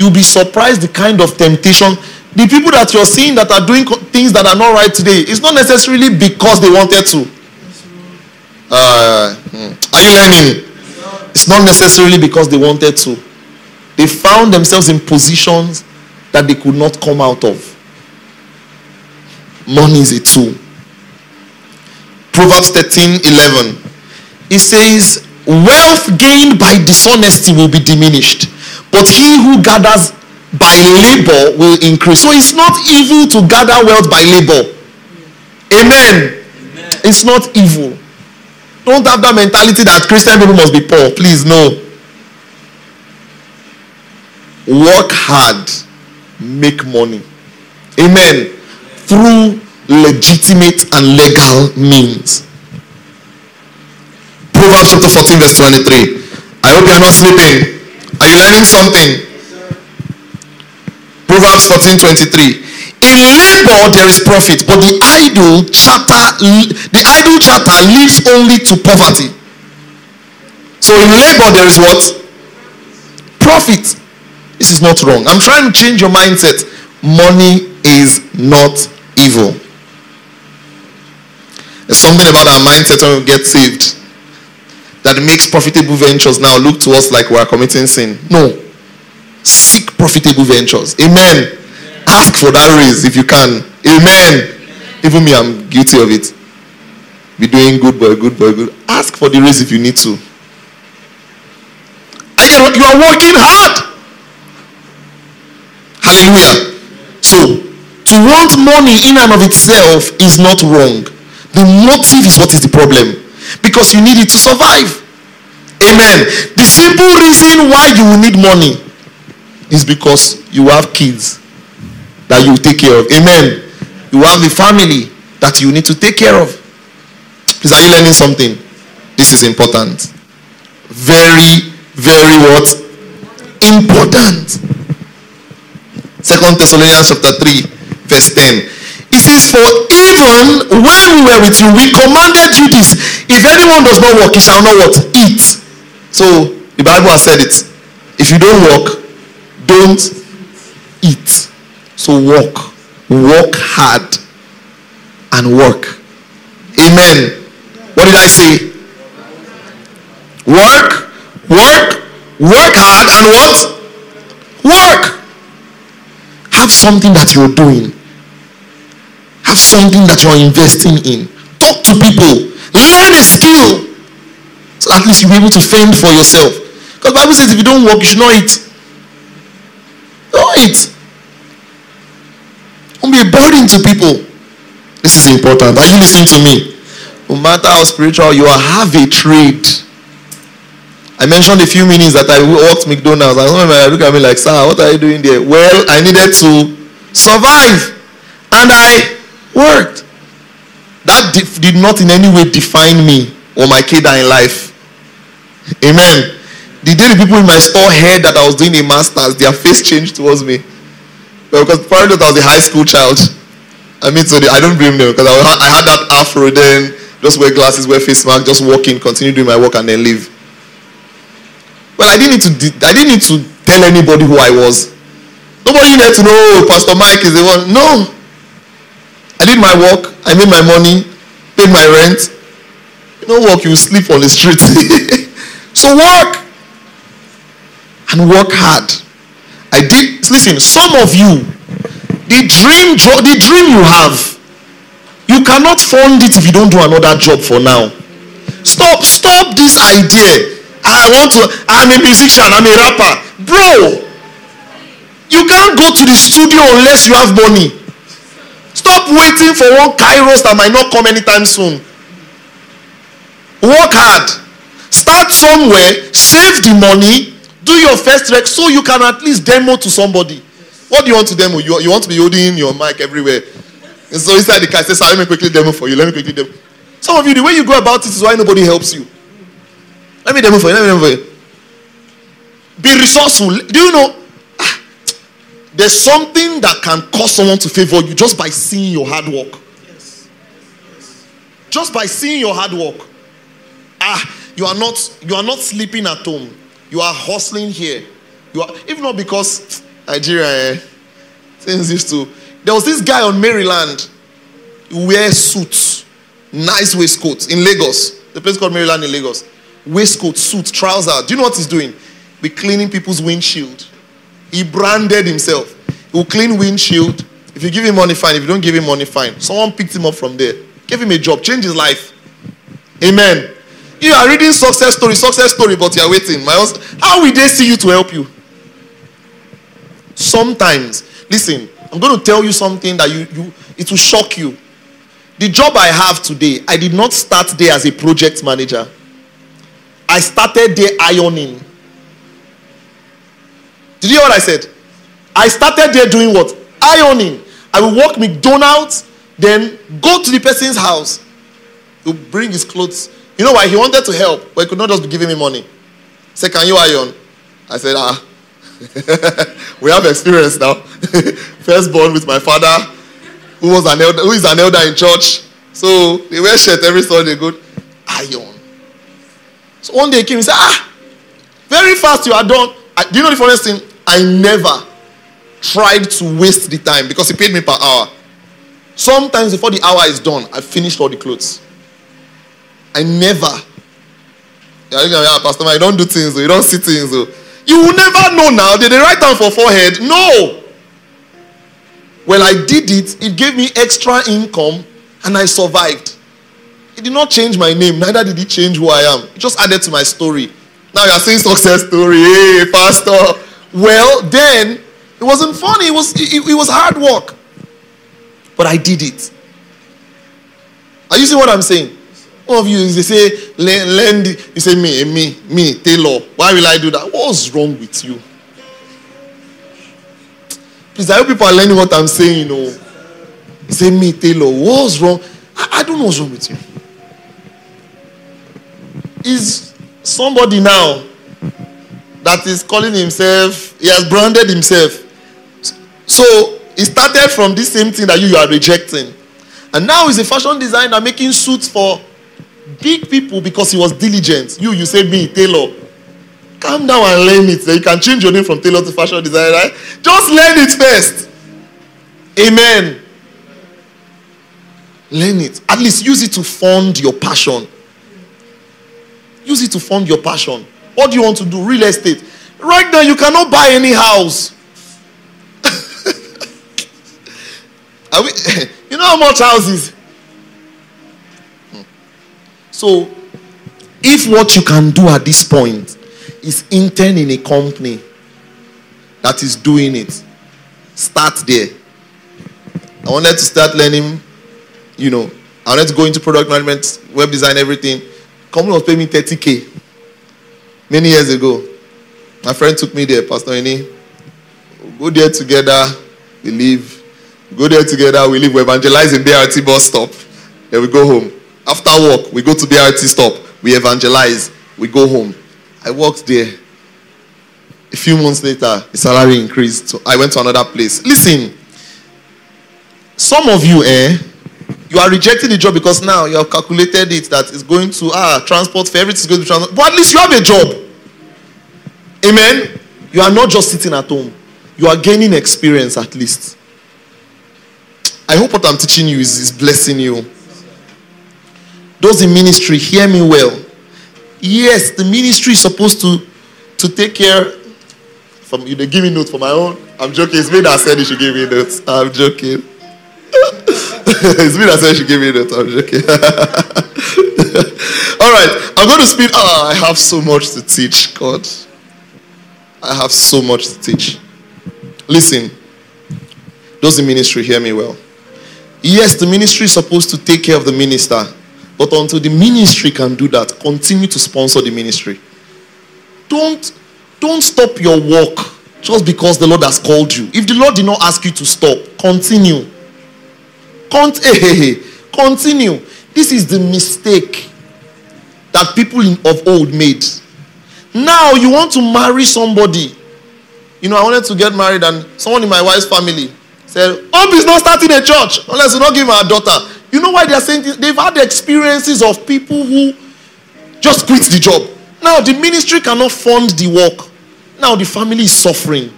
You'll be surprised the kind of temptation. The people that you're seeing that are doing things that are not right today, it's not necessarily because they wanted to. Uh, hmm. are you learning? It's not necessarily because they wanted to. They found themselves in positions that they could not come out of. Money is a tool. Proverbs 13 11. It says, Wealth gained by dishonesty will be diminished, but he who gathers by labor will increase. So it's not evil to gather wealth by labor. Amen. Amen. It's not evil. Don't have that mentality that Christian people must be poor. Please, no. Work hard, make money. Amen. Through legitimate and legal means. Proverbs chapter 14, verse 23. I hope you're not sleeping. Are you learning something? Proverbs 14, 23. In labor there is profit, but the idle chatter, the idle chatter leads only to poverty. So in labor there is what? Profit. This is not wrong. I'm trying to change your mindset. Money is not evil. There's something about our mindset when we get saved that makes profitable ventures now look to us like we are committing sin. No. Seek profitable ventures. Amen. Ask for that raise if you can. Amen. Even me, I'm guilty of it. Be doing good boy, good boy, good. Ask for the raise if you need to. And you are working hard. Hallelujah. So, to want money in and of itself is not wrong. The motive is what is the problem. Because you need it to survive. Amen. The simple reason why you will need money is because you have kids that you take care of. Amen. You have a family that you need to take care of. Please, are you learning something? This is important. Very, very what? important. Second Thessalonians chapter 3, verse 10. It says, For even when we were with you, we commanded you this. If anyone does not work, he shall not what? Eat. So the Bible has said it. If you don't work, don't eat. So work. Work hard and work. Amen. What did I say? Work, work, work hard, and what? Work. Have something that you're doing. Have something that you're investing in. Talk to people. Learn a skill. So at least you'll be able to fend for yourself. Because Bible says if you don't work, you should not eat. Don't eat. Be a burden to people. This is important. Are you listening to me? No matter how spiritual you are, have a trade. I mentioned a few minutes that I worked McDonald's, and some of look at me like, "Sir, what are you doing there?" Well, I needed to survive, and I worked. That did not in any way define me or my kid in life. Amen. The day the people in my store heard that I was doing a master's, their face changed towards me. Because apparently I was a high school child. I mean, so I don't blame them because I, I had that afro then, just wear glasses, wear face mask, just walk in, continue doing my work, and then leave. Well, I didn't need to. I didn't need to tell anybody who I was. Nobody needed to know oh, Pastor Mike is the one. No. I did my work. I made my money, paid my rent. You know, work, you sleep on the street. so work and work hard. I did. Listen, some of you the dream job, the dream you have, you cannot fund it if you don't do another job for now. Stop, stop this idea. I want to, I'm a musician, I'm a rapper. Bro, you can't go to the studio unless you have money. Stop waiting for one kairos that might not come anytime soon. Work hard. Start somewhere, save the money, do your first rec so you can at least demo to somebody. What do you want to demo? You, you want to be holding your mic everywhere. And so inside the car, say, let me quickly demo for you. Let me quickly demo. Some of you, the way you go about it is why nobody helps you. Let me demo for you. Let me demo for you. Be resourceful. Do you know? Ah, there's something that can cause someone to favor you just by seeing your hard work. Yes. Just by seeing your hard work. Ah, you are not you are not sleeping at home. You are hustling here. You are if not because Nigeria, eh? Things used to. There was this guy on Maryland who wears suits, nice waistcoats in Lagos. The place called Maryland in Lagos. Waistcoat, suit, trouser. Do you know what he's doing? Be cleaning people's windshield. He branded himself. He will clean windshield. If you give him money, fine. If you don't give him money, fine. Someone picked him up from there. Give him a job. Change his life. Amen. You are reading success story, success story, but you are waiting. My husband, how will they see you to help you? Sometimes, listen, I'm going to tell you something that you, you it will shock you. The job I have today, I did not start there as a project manager. I started there ironing. Did you hear what I said? I started there doing what? Ironing. I will walk McDonald's, then go to the person's house to bring his clothes. You know why? He wanted to help, but he could not just be giving me money. Say, Can you iron? I said, Ah, we have experience now. Firstborn with my father, who was an elder, who is an elder in church. So they wear shirt every Sunday. Good iron. So one day he came and said, Ah, very fast you are done. I, do you know the funniest thing? I never tried to waste the time because he paid me per hour. Sometimes before the hour is done, I finished all the clothes. I never. Yeah, yeah, Pastor, I don't do things, you don't see things. You will never know now. Did they write down for forehead? No. Well, I did it. It gave me extra income and I survived. It did not change my name, neither did it change who I am. It just added to my story. Now you are saying success story. Hey, pastor. Well, then it wasn't funny. It was it, it was hard work. But I did it. Are you seeing what I'm saying? All of you, they say, lend, you say, me, me, me, tailor. Why will I do that? What's wrong with you? Please, I hope people are learning what I'm saying, you know. You say, me, tailor. What's wrong? I, I don't know what's wrong with you. Is somebody now that is calling himself, he has branded himself. So he started from this same thing that you, you are rejecting. And now he's a fashion designer making suits for big people because he was diligent. You, you say me, tailor. Calm down and learn it. You can change your name from tailor to fashion designer. Right? Just learn it first. Amen. Learn it. At least use it to fund your passion. Use it to fund your passion. What do you want to do? Real estate. Right now, you cannot buy any house. We, you know how much houses? So, if what you can do at this point is intern in a company that is doing it, start there. I wanted to start learning, you know, I wanted to go into product management, web design, everything. Company was paying me 30k many years ago. My friend took me there, Pastor Any. Go there together, we leave. Go there together, we leave. We evangelize in BRT bus stop. Then we go home. After work, we go to BRT stop. We evangelize. We go home. I worked there. A few months later, the salary increased. So I went to another place. Listen, some of you, eh, you are rejecting the job because now you have calculated it that it's going to ah transport fare, everything's going to transport. But at least you have a job. Amen. You are not just sitting at home. You are gaining experience at least. I hope what I'm teaching you is, is blessing you. Those in ministry, hear me well. Yes, the ministry is supposed to, to take care. From you, they give me notes for my own. I'm joking. It's me that said you should give me notes. I'm joking. it's me that said you should give me notes. I'm joking. All right, I'm going to speak. Oh, I have so much to teach, God. I have so much to teach. Listen, those in ministry, hear me well. Yes, the ministry is supposed to take care of the minister, but until the ministry can do that, continue to sponsor the ministry. Don't, don't stop your work just because the Lord has called you. If the Lord did not ask you to stop, continue. Cont-. Continue. This is the mistake that people of old made. Now you want to marry somebody. You know, I wanted to get married, and someone in my wife's family said, Hope is not starting a church unless you not give my daughter. You know why they are saying this? They've had the experiences of people who just quit the job. Now the ministry cannot fund the work. Now the family is suffering.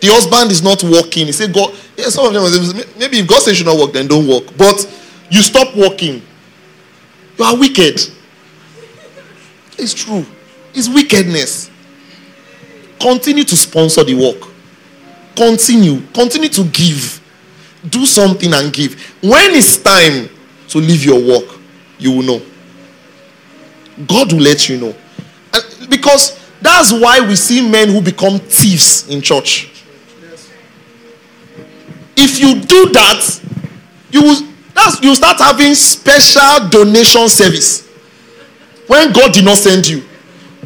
The husband is not working. He said, God, yeah, some of them maybe if God says you should not work, then don't work. But you stop working. You are wicked. It's true. It's wickedness. Continue to sponsor the work. Continue. Continue to give do something and give. When it's time to leave your work, you will know. God will let you know. And because that's why we see men who become thieves in church. If you do that, you will that's you start having special donation service when God did not send you.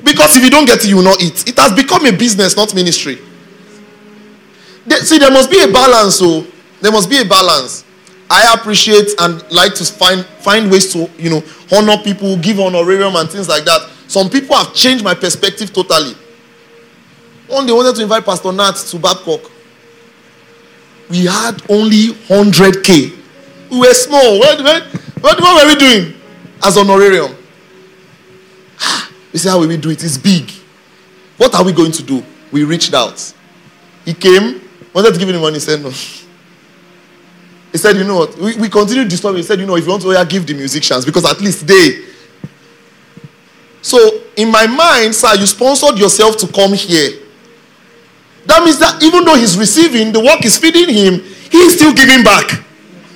Because if you don't get it, you will not eat. It has become a business, not ministry. see, there must be a balance. So there must be a balance. I appreciate and like to find find ways to you know honor people, give honorarium and things like that. Some people have changed my perspective totally. One day, wanted to invite Pastor Nat to Babcock. We had only 100k. We were small. What, what, what, were we doing as honorarium? Ah, we said, How will we do it? It's big. What are we going to do? We reached out. He came, wanted to give him money, said no. He said, you know what? We, we continued disturbing. He said, you know, if you want to yeah, give the musicians, because at least they. So in my mind, sir, you sponsored yourself to come here. That means that even though he's receiving, the work is feeding him, he's still giving back.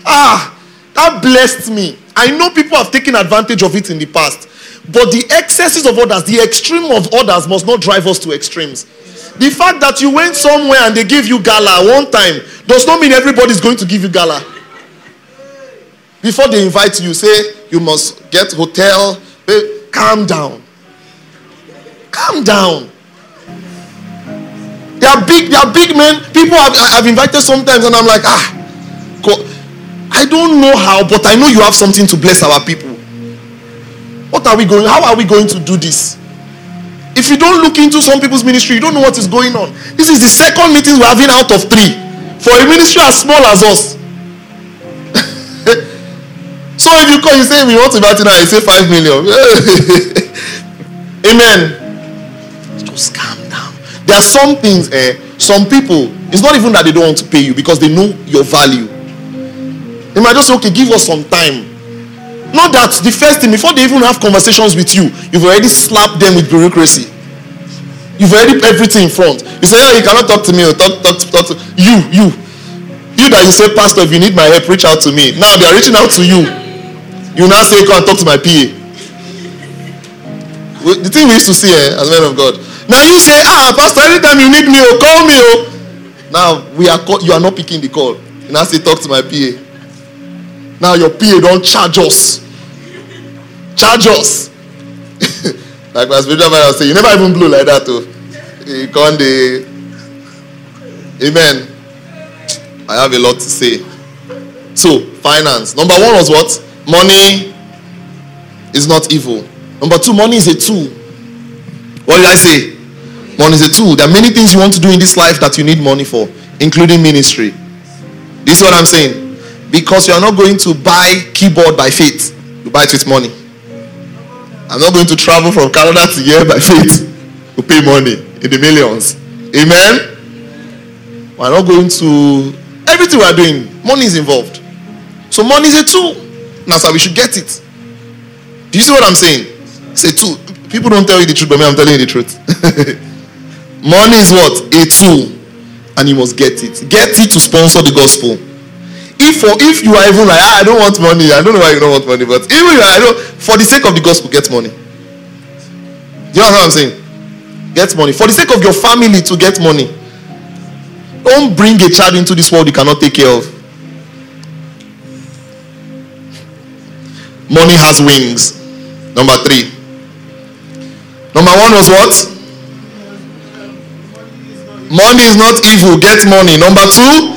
Ah, that blessed me. I know people have taken advantage of it in the past. But the excesses of others, the extreme of others must not drive us to extremes. The fact that you went somewhere and they gave you gala one time does not mean everybody's going to give you gala. Before they invite you, say you must get hotel. Calm down. Calm down. They are big, they are big men. People have, have invited sometimes, and I'm like, ah, I don't know how, but I know you have something to bless our people. What are we going? How are we going to do this? If you don't look into some people's ministry, you don't know what is going on. This is the second meeting we're having out of three for a ministry as small as us. so if you call, you say we want to invite now, you say five million. Amen. Just calm down. There are some things, eh, some people, it's not even that they don't want to pay you because they know your value. They might just say, okay, give us some time. Not that the first thing, before they even have conversations with you, you've already slapped them with bureaucracy. You've already put everything in front. You say, yeah, you cannot talk to me. Talk, talk, talk to you, you. You that you say, Pastor, if you need my help, reach out to me. Now they are reaching out to you. You now say, come and talk to my PA. The thing we used to see eh, as men of God. Now you say, ah, Pastor, anytime you need me, oh, call me. Oh. Now we are call, you are not picking the call. You now say, talk to my PA. Now your PA don't charge us. Charge us. like my spiritual father say, you never even blew like that, oh. too. You can't the Amen. I have a lot to say. So, finance. Number one was what? Money is not evil. Number two, money is a tool. What did I say? Money is a tool. There are many things you want to do in this life that you need money for, including ministry. This is what I'm saying. Because you are not going to buy keyboard by faith. You buy it with money. I'm not going to travel from Canada to here by faith to pay money in the millions. Amen. We're not going to everything we're doing, money is involved. So money is a tool. That's why we should get it. Do you see what I'm saying? It's a tool. People don't tell you the truth, but me, I'm telling you the truth. money is what? A tool. And you must get it. Get it to sponsor the gospel if for if you are even like ah, I don't want money, I don't know why you don't want money, but even I know for the sake of the gospel, get money. You know what I'm saying? Get money for the sake of your family to get money. Don't bring a child into this world you cannot take care of. Money has wings. Number three. Number one was what? Money is not evil. Get money. Number two,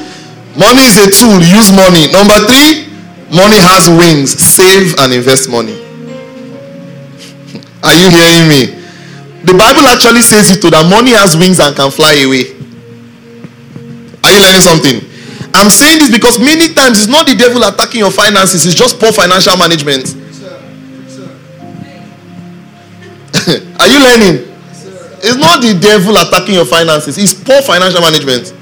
Money is a tool. Use money. Number three, money has wings. Save and invest money. Are you hearing me? The Bible actually says it too that money has wings and can fly away. Are you learning something? I'm saying this because many times it's not the devil attacking your finances, it's just poor financial management. Are you learning? It's not the devil attacking your finances, it's poor financial management.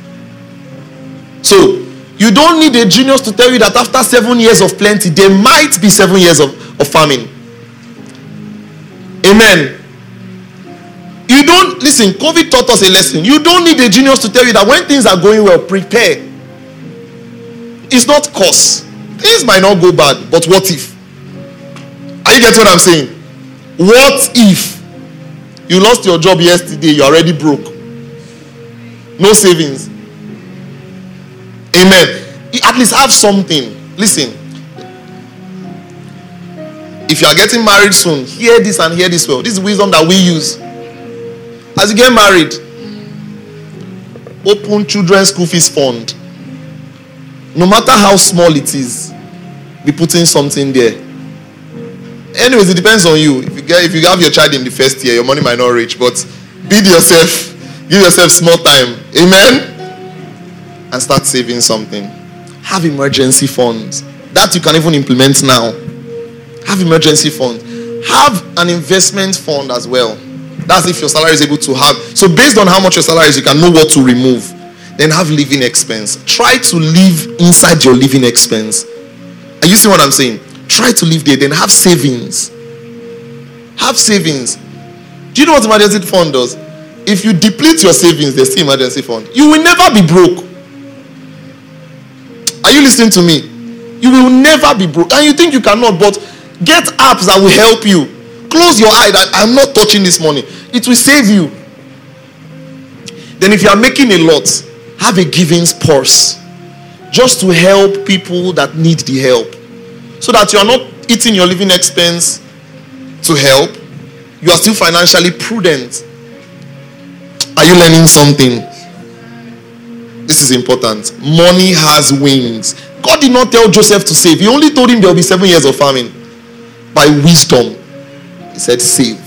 So, you don't need a genius to tell you that after seven years of plenty, there might be seven years of, of famine. Amen. You don't, listen, COVID taught us a lesson. You don't need a genius to tell you that when things are going well, prepare. It's not cause. Things might not go bad, but what if? Are you getting what I'm saying? What if you lost your job yesterday, you're already broke? No savings Amen. At least have something. Listen. If you are getting married soon, hear this and hear this well. This is wisdom that we use. As you get married, open children's school fees fund. No matter how small it is, be putting something there. Anyways, it depends on you. If you get if you have your child in the first year, your money might not reach, but build yourself, give yourself small time. Amen and start saving something. Have emergency funds. That you can even implement now. Have emergency funds. Have an investment fund as well. That's if your salary is able to have. So, based on how much your salary is, you can know what to remove. Then have living expense. Try to live inside your living expense. Are you see what I'm saying? Try to live there. Then have savings. Have savings. Do you know what emergency fund does? If you deplete your savings, there's still emergency fund. You will never be broke. Are you listening to me? You will never be broke. And you think you cannot, but get apps that will help you. Close your eye that I'm not touching this money. It will save you. Then, if you are making a lot, have a giving purse just to help people that need the help. So that you are not eating your living expense to help. You are still financially prudent. Are you learning something? This is important. Money has wings. God did not tell Joseph to save, He only told him there will be seven years of famine. By wisdom, He said, Save,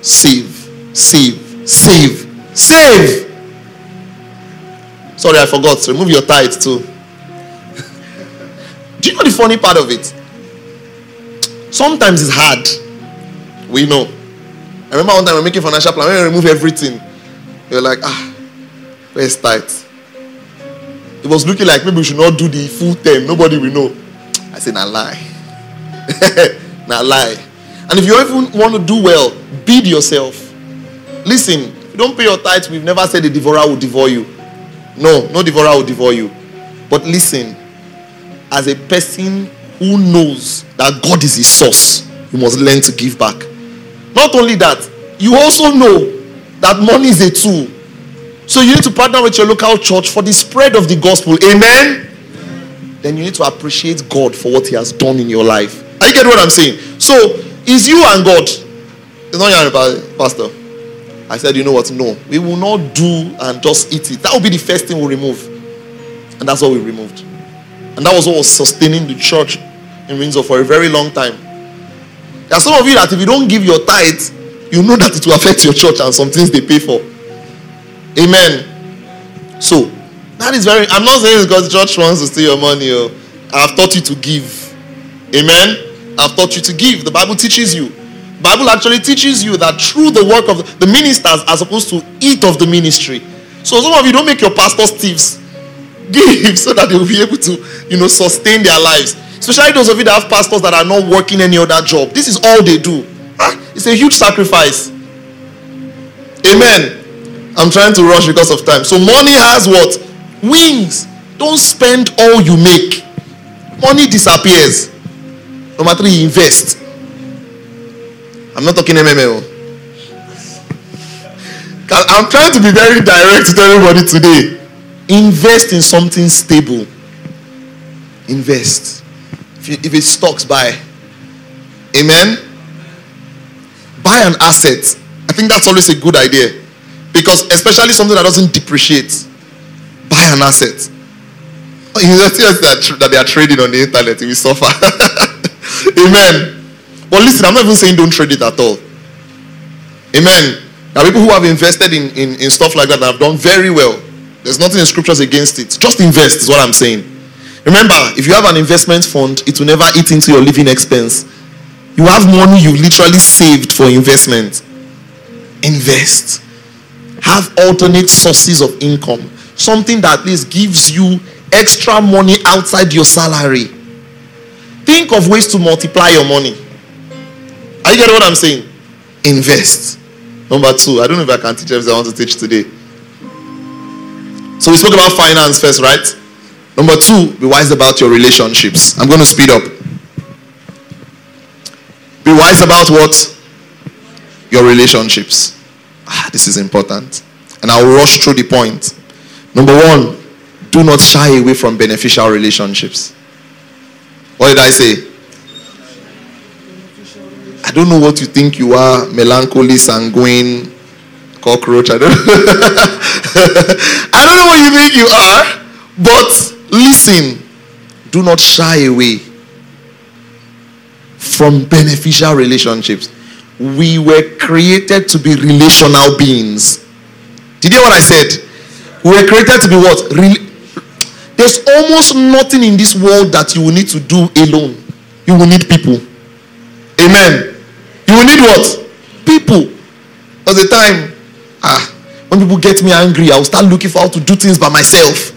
save, save, save, save. Sorry, I forgot. Remove your tithe too. Do you know the funny part of it? Sometimes it's hard. We know. I remember one time we are making financial plan. When we remove everything, you're like, ah, where's tithe? It was looking like maybe we should not do the full term. Nobody will know. I said, nah lie. nah lie. And if you even want to do well, bid yourself. Listen, if you don't pay your tithes, we've never said the devourer will devour you. No, no devourer will devour you. But listen, as a person who knows that God is his source, you must learn to give back. Not only that, you also know that money is a tool. So you need to partner with your local church for the spread of the gospel. Amen. Then you need to appreciate God for what He has done in your life. Are you get what I'm saying? So it's you and God. It's not your pastor. I said, you know what? No, we will not do and just eat it. That will be the first thing we we'll remove. And that's what we removed. And that was what was sustaining the church in Windsor for a very long time. There are some of you that if you don't give your tithe, you know that it will affect your church and some things they pay for. Amen. So that is very I'm not saying because church wants to steal your money. Oh. I've taught you to give. Amen. I've taught you to give. The Bible teaches you. Bible actually teaches you that through the work of the, the ministers are supposed to eat of the ministry. So some of you don't make your pastors thieves. Give so that they will be able to, you know, sustain their lives. Especially those of you that have pastors that are not working any other job. This is all they do. Ah, it's a huge sacrifice. Amen. I'm trying to rush because of time. So money has what? Wings. Don't spend all you make. Money disappears. Number three, invest. I'm not talking MML. Oh. I'm trying to be very direct to everybody today. Invest in something stable. Invest. If, if it stocks, buy. Amen. Buy an asset. I think that's always a good idea. Because especially something that doesn't depreciate. Buy an asset. Oh, you know, that, that they are trading on the internet, we suffer. Amen. But listen, I'm not even saying don't trade it at all. Amen. There are people who have invested in, in, in stuff like that and have done very well. There's nothing in scriptures against it. Just invest, is what I'm saying. Remember, if you have an investment fund, it will never eat into your living expense. You have money you literally saved for investment. Invest. Have alternate sources of income. Something that at least gives you extra money outside your salary. Think of ways to multiply your money. Are you getting what I'm saying? Invest. Number two, I don't know if I can teach everything I want to teach today. So we spoke about finance first, right? Number two, be wise about your relationships. I'm going to speed up. Be wise about what? Your relationships. Ah, this is important. And I'll rush through the point. Number one, do not shy away from beneficial relationships. What did I say? I don't know what you think you are melancholy, sanguine, cockroach. I don't, I don't know what you think you are, but Listen, do not shy away from beneficial relationships. We were created to be relational beings. Did you hear what I said? We were created to be what? There's almost nothing in this world that you will need to do alone. You will need people. Amen. You will need what? People. At the time, ah, when people get me angry, I will start looking for how to do things by myself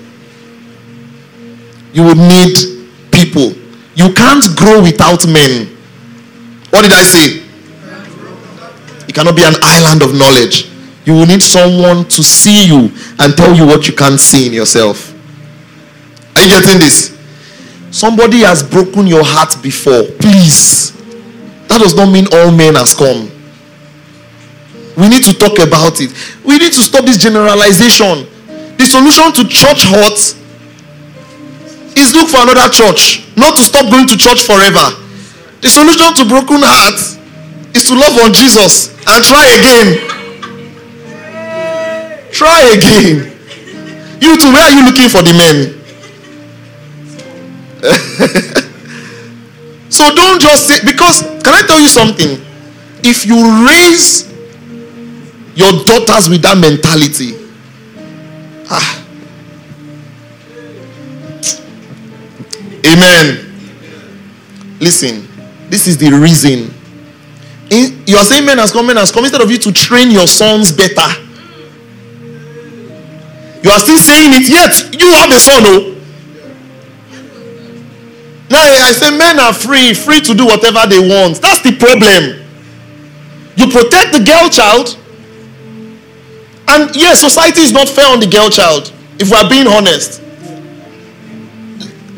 you will need people. You can't grow without men. What did I say? Cannot be an island of knowledge. You will need someone to see you and tell you what you can't see in yourself. Are you getting this? Somebody has broken your heart before. Please. That does not mean all men has come. We need to talk about it. We need to stop this generalization. The solution to church hurts is look for another church, not to stop going to church forever. The solution to broken hearts is to love on Jesus and try again. Try again. You too, where are you looking for the men? so don't just say, because can I tell you something? If you raise your daughters with that mentality. Ah. Amen. Listen, this is the reason. In, you are saying men has come, men has come instead of you to train your sons better. You are still saying it, yet you have a son, oh. Now I say men are free, free to do whatever they want. That's the problem. You protect the girl child, and yes, society is not fair on the girl child, if we are being honest.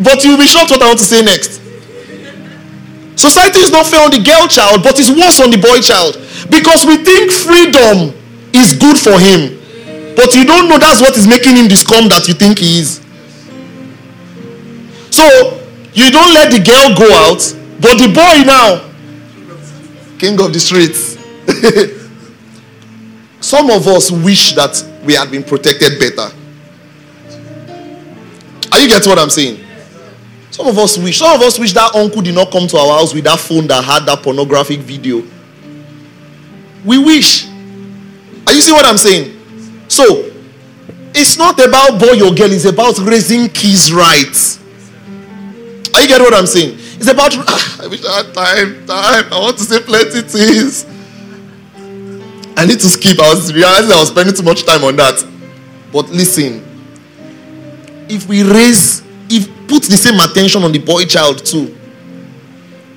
But you'll be shocked what I want to say next. Society is not fair on the girl child, but it's worse on the boy child. Because we think freedom is good for him. But you don't know that's what is making him the scum that you think he is. So you don't let the girl go out, but the boy now, king of the streets. Some of us wish that we had been protected better. Are you getting what I'm saying? Some of us wish. Some of us wish that uncle did not come to our house with that phone that had that pornographic video. We wish. Are you see what I'm saying? So, it's not about boy or girl, it's about raising kids right. Are you getting what I'm saying? It's about, ah, I wish I had time, time. I want to say plenty things. I need to skip. I was realizing I was spending too much time on that. But listen, if we raise put the same attention on the boy child too.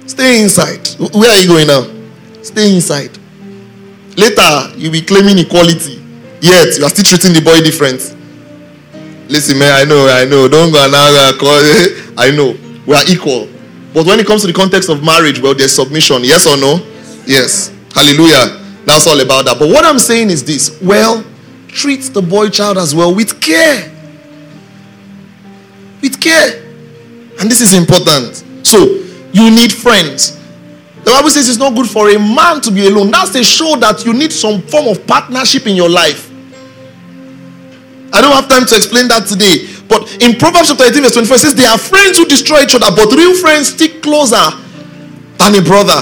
Stay inside. Where are you going now? Stay inside. Later, you'll be claiming equality. Yet, you are still treating the boy different. Listen, man, I know, I know. Don't go now. I know. We are equal. But when it comes to the context of marriage, well, there's submission. Yes or no? Yes. Hallelujah. That's all about that. But what I'm saying is this well, treat the boy child as well with care with care. And this is important. So, you need friends. The Bible says it's not good for a man to be alone. That's a show that you need some form of partnership in your life. I don't have time to explain that today. But in Proverbs chapter 18, verse 24, it says, They are friends who destroy each other, but real friends stick closer than a brother.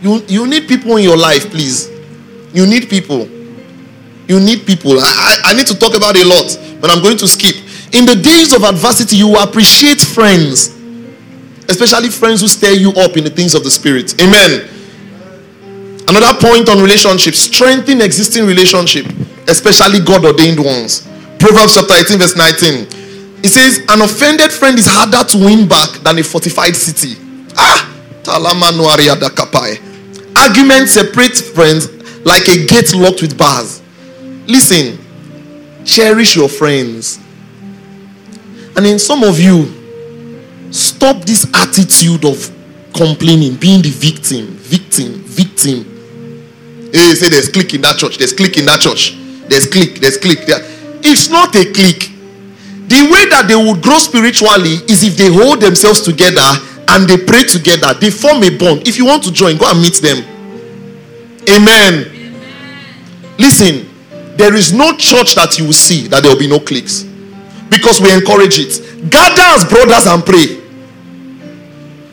You, you need people in your life, please. You need people. You need people. I, I, I need to talk about a lot, but I'm going to skip. In the days of adversity, you appreciate friends, especially friends who stir you up in the things of the Spirit. Amen. Another point on relationships strengthen existing relationship, especially God ordained ones. Proverbs chapter 18, verse 19. It says, An offended friend is harder to win back than a fortified city. Ah! Arguments separate friends like a gate locked with bars. Listen, cherish your friends. And in some of you, stop this attitude of complaining, being the victim, victim, victim. Hey, say there's click in that church, there's click in that church, there's click, there's click there. It's not a click. The way that they would grow spiritually is if they hold themselves together and they pray together, they form a bond. If you want to join, go and meet them. Amen. Amen. Listen, there is no church that you will see that there will be no cliques because we encourage it. Gather as brothers and pray.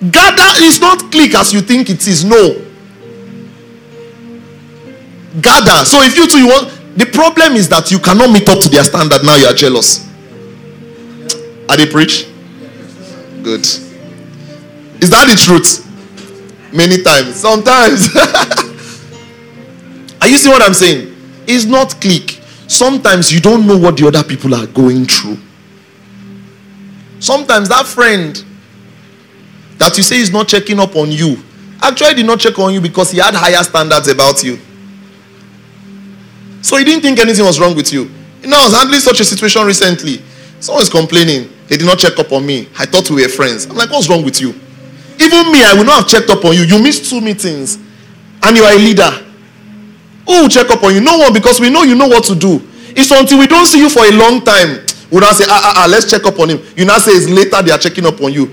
Gather is not click as you think it is. No. Gather. So if you two you want, the problem is that you cannot meet up to their standard. Now you are jealous. Are they preach? Good. Is that the truth? Many times. Sometimes. are you see what I'm saying? It's not click. Sometimes you don't know what the other people are going through. Sometimes that friend that you say is not checking up on you actually did not check on you because he had higher standards about you. So he didn't think anything was wrong with you. You know, I was handling such a situation recently. Someone is complaining. They did not check up on me. I thought we were friends. I'm like, what's wrong with you? Even me, I would not have checked up on you. You missed two meetings and you are a leader. Who will check up on you? No one because we know you know what to do. It's until we don't see you for a long time we now say, ah, ah, ah, let's check up on him. You now say it's later they are checking up on you.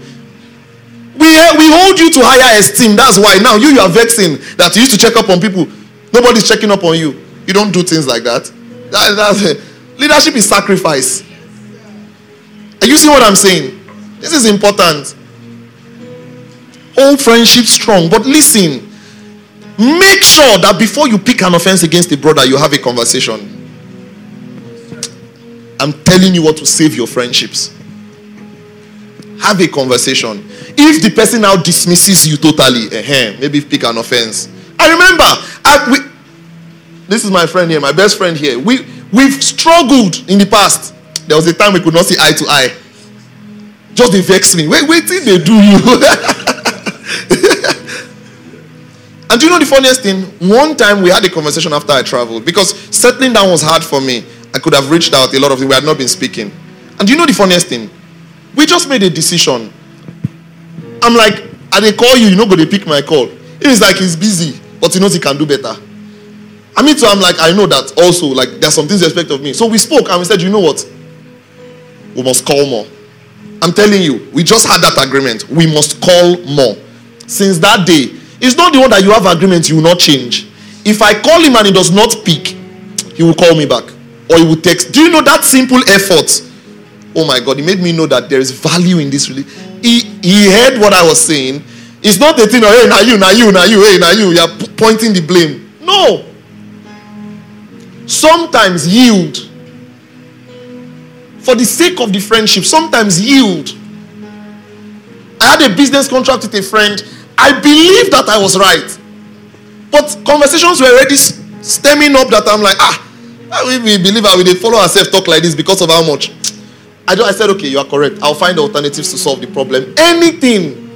We, eh, we hold you to higher esteem. That's why now you, you are vexing that you used to check up on people. Nobody's checking up on you. You don't do things like that. that that's, leadership is sacrifice. Are you see what I'm saying? This is important. Hold friendship strong. But listen, Make sure that before you pick an offense against a brother, you have a conversation. I'm telling you what to save your friendships. Have a conversation. If the person now dismisses you totally, uh-huh, maybe pick an offense. I remember, I, we, this is my friend here, my best friend here. We, we've struggled in the past. There was a time we could not see eye to eye. Just they vex me. Wait, wait till they do you. and do you know the funniest thing? One time we had a conversation after I traveled because settling down was hard for me. I could have reached out a lot of things. We had not been speaking. And do you know the funniest thing? We just made a decision. I'm like, I they call you, you know, go they pick my call. It's like he's busy, but he knows he can do better. I mean, so I'm like, I know that also, like, there's some things you expect of me. So we spoke and we said, you know what? We must call more. I'm telling you, we just had that agreement. We must call more. Since that day, it's not the one that you have agreement, you will not change. If I call him and he does not pick, he will call me back or he will text. Do you know that simple effort? Oh my God, he made me know that there is value in this. Really, he he heard what I was saying. It's not the thing. Oh, hey, now you, now you, now you, hey, now you. You are pointing the blame. No. Sometimes yield. For the sake of the friendship, sometimes yield. I had a business contract with a friend. I believe that I was right. But conversations were already stemming up that I'm like, ah, we, we believe I will follow ourselves talk like this because of how much. I, I said, okay, you are correct. I'll find alternatives to solve the problem. Anything.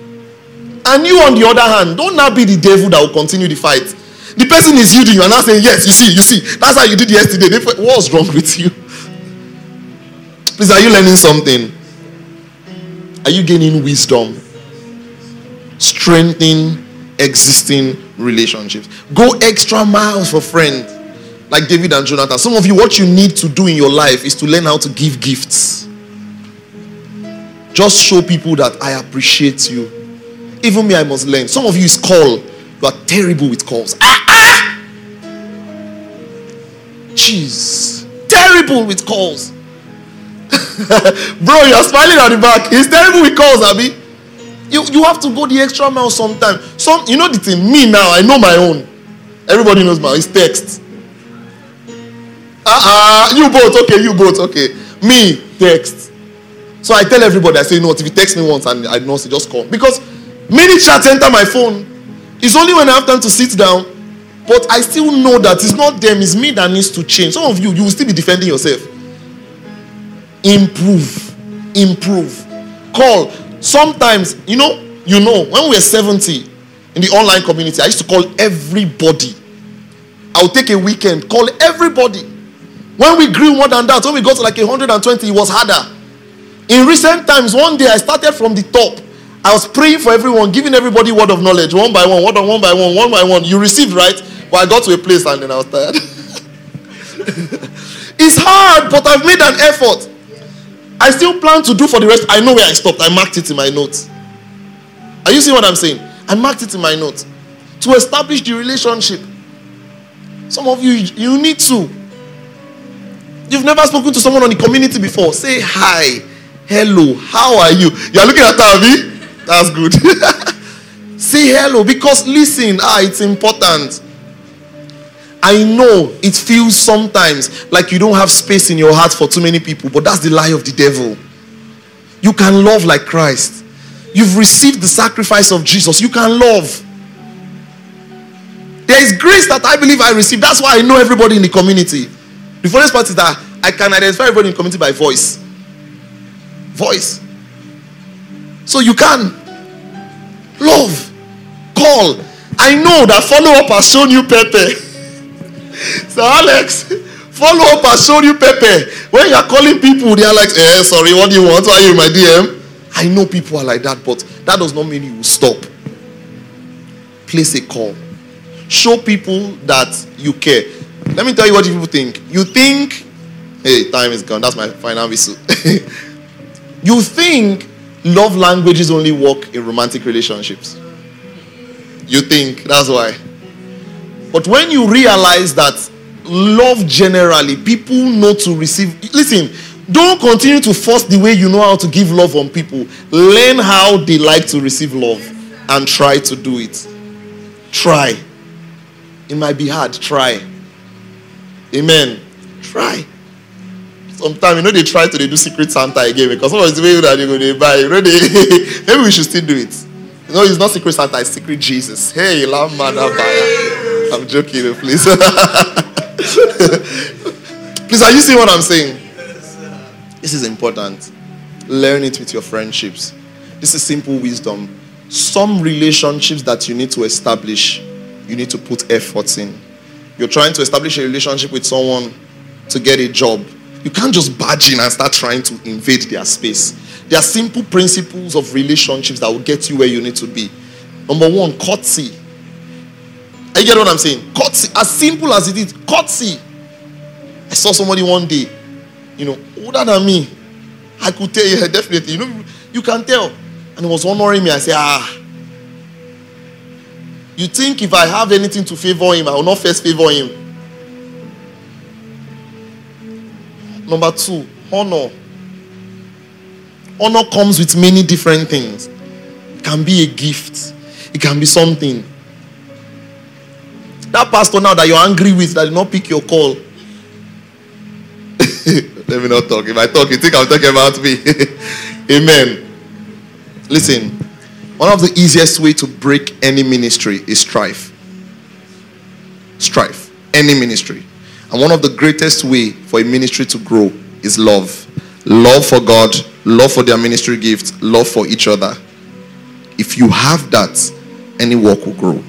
And you, on the other hand, don't now be the devil that will continue the fight. The person is yielding you and now saying, Yes, you see, you see. That's how you did yesterday. What's wrong with you? Please, are you learning something? Are you gaining wisdom? Strengthening existing relationships. Go extra miles for friends like David and Jonathan. Some of you, what you need to do in your life is to learn how to give gifts. Just show people that I appreciate you. Even me, I must learn. Some of you is call. You are terrible with calls. Ah, ah! Jeez. Terrible with calls. Bro, you're smiling at the back. He's terrible with calls, Abby. You, you have to go the extra mile sometime. Some, you know the thing, me now, I know my own. Everybody knows my It's text. Uh-uh, you both, okay, you both, okay. Me, text. So I tell everybody, I say, you know what, if you text me once and I know, so just call. Because many chats enter my phone. It's only when I have time to sit down. But I still know that it's not them, it's me that needs to change. Some of you, you will still be defending yourself. Improve. Improve. Call. Sometimes, you know, you know, when we were 70 in the online community, I used to call everybody. I'll take a weekend, call everybody. When we grew more than that, when we got to like 120, it was harder. In recent times, one day I started from the top. I was praying for everyone, giving everybody word of knowledge, one by one, one by one by one, one by one. You received, right? But I got to a place and then I was tired. it's hard, but I've made an effort. I still plan to do for the rest. I know where I stopped. I marked it in my notes. Are you seeing what I'm saying? I marked it in my notes. To establish the relationship. Some of you, you need to. You've never spoken to someone on the community before. Say hi, hello, how are you? You're looking at Tavi? That's good. Say hello because listen, ah, it's important. I know it feels sometimes like you don't have space in your heart for too many people, but that's the lie of the devil. You can love like Christ. You've received the sacrifice of Jesus. You can love. There is grace that I believe I received. That's why I know everybody in the community. The funniest part is that I can identify everybody in community by voice. Voice. So you can love, call. I know that follow up has shown you Pepe. so Alex, follow up has shown you Pepe. When you are calling people, they are like, eh, sorry, what do you want? Why are you in my DM? I know people are like that, but that does not mean you will stop. Place a call. Show people that you care. Let me tell you what you people think. You think, hey, time is gone. That's my final whistle. you think love languages only work in romantic relationships. You think that's why. But when you realize that love generally, people know to receive. Listen, don't continue to force the way you know how to give love on people. Learn how they like to receive love and try to do it. Try. It might be hard. Try. Amen. Try. Sometimes you know they try to they do secret Santa again because some of the way that they're going to buy, you know, they, maybe we should still do it. You know, it's not secret Santa, it's secret Jesus. Hey, lamb man, I'm joking, please. please, are you seeing what I'm saying? This is important. Learn it with your friendships. This is simple wisdom. Some relationships that you need to establish, you need to put efforts in. You're trying to establish a relationship with someone to get a job. You can't just barge in and start trying to invade their space. There are simple principles of relationships that will get you where you need to be. Number one, courtesy. You get what I'm saying? Courtesy. As simple as it is, courtesy. I saw somebody one day, you know, older than me. I could tell you definitely. You know, you can tell. And he was honoring me. I said, ah. You think if I have anything to favor him, I will not first favor him. Number two, honor. Honor comes with many different things. It can be a gift, it can be something. That pastor now that you're angry with that did not pick your call. Let me not talk. If I talk, you think I'm talking about me. Amen. Listen, one of the easiest way to break any ministry is strife. Strife. Any ministry. And one of the greatest way for a ministry to grow is love. Love for God, love for their ministry gift, love for each other. If you have that, any work will grow.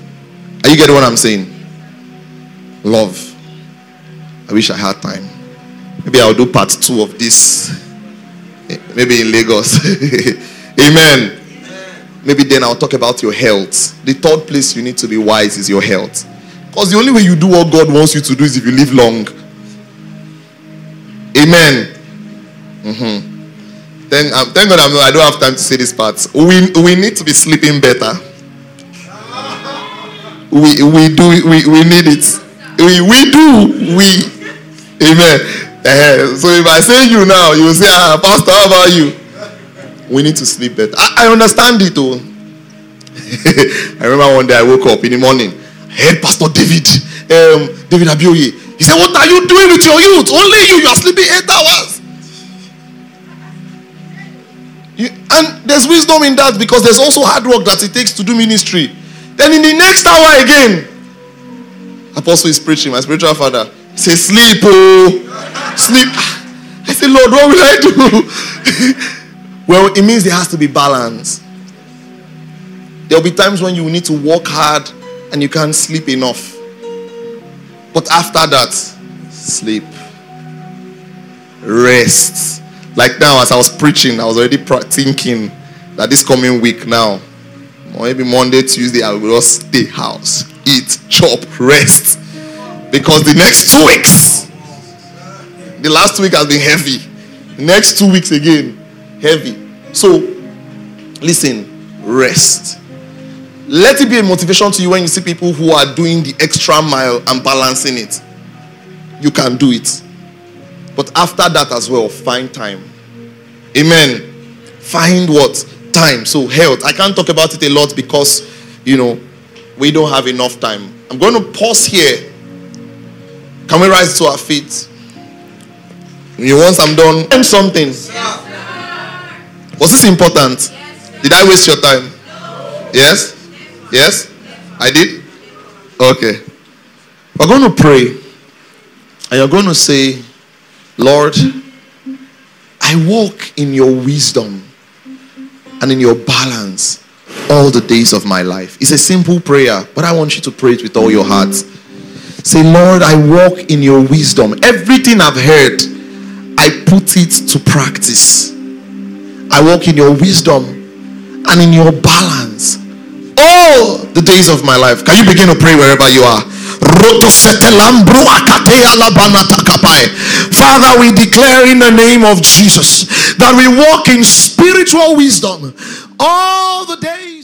Are you getting what I'm saying? Love. I wish I had time. Maybe I'll do part two of this. Maybe in Lagos. Amen. Maybe then I'll talk about your health. The third place you need to be wise is your health. Because the only way you do what God wants you to do is if you live long. Amen. Mm-hmm. Thank, um, thank God I'm, I don't have time to say this part. We, we need to be sleeping better. We, we do we, we need it. We, we do. We. Amen. Uh, so if I say you now, you say, ah, Pastor, how about you? We need to sleep better. I, I understand it, though. I remember one day I woke up in the morning I heard Pastor David, um, David Abioye. He said, What are you doing with your youth? Only you, you are sleeping eight hours. You, and there's wisdom in that because there's also hard work that it takes to do ministry. Then in the next hour again, Apostle is preaching, my spiritual father. Say, sleep, oh, sleep. I said, Lord, what will I do? well, it means there has to be balance. There'll be times when you need to work hard and you can't sleep enough. But after that, sleep. Rest. Like now, as I was preaching, I was already thinking that this coming week now, maybe Monday, Tuesday, I will just stay house, eat, chop, rest. Because the next two weeks, the last week has been heavy. Next two weeks again, heavy. So, listen, rest. Let it be a motivation to you when you see people who are doing the extra mile and balancing it. You can do it. But after that as well, find time. Amen. Find what? Time. So, health. I can't talk about it a lot because, you know, we don't have enough time. I'm going to pause here. Can we rise to our feet? You once I'm done, something. Was this important? Did I waste your time? Yes? Yes? I did? Okay. We're going to pray. And you're going to say, Lord, I walk in your wisdom and in your balance all the days of my life. It's a simple prayer, but I want you to pray it with all your heart. Say, Lord, I walk in your wisdom. Everything I've heard, I put it to practice. I walk in your wisdom and in your balance all the days of my life. Can you begin to pray wherever you are? Father, we declare in the name of Jesus that we walk in spiritual wisdom all the days.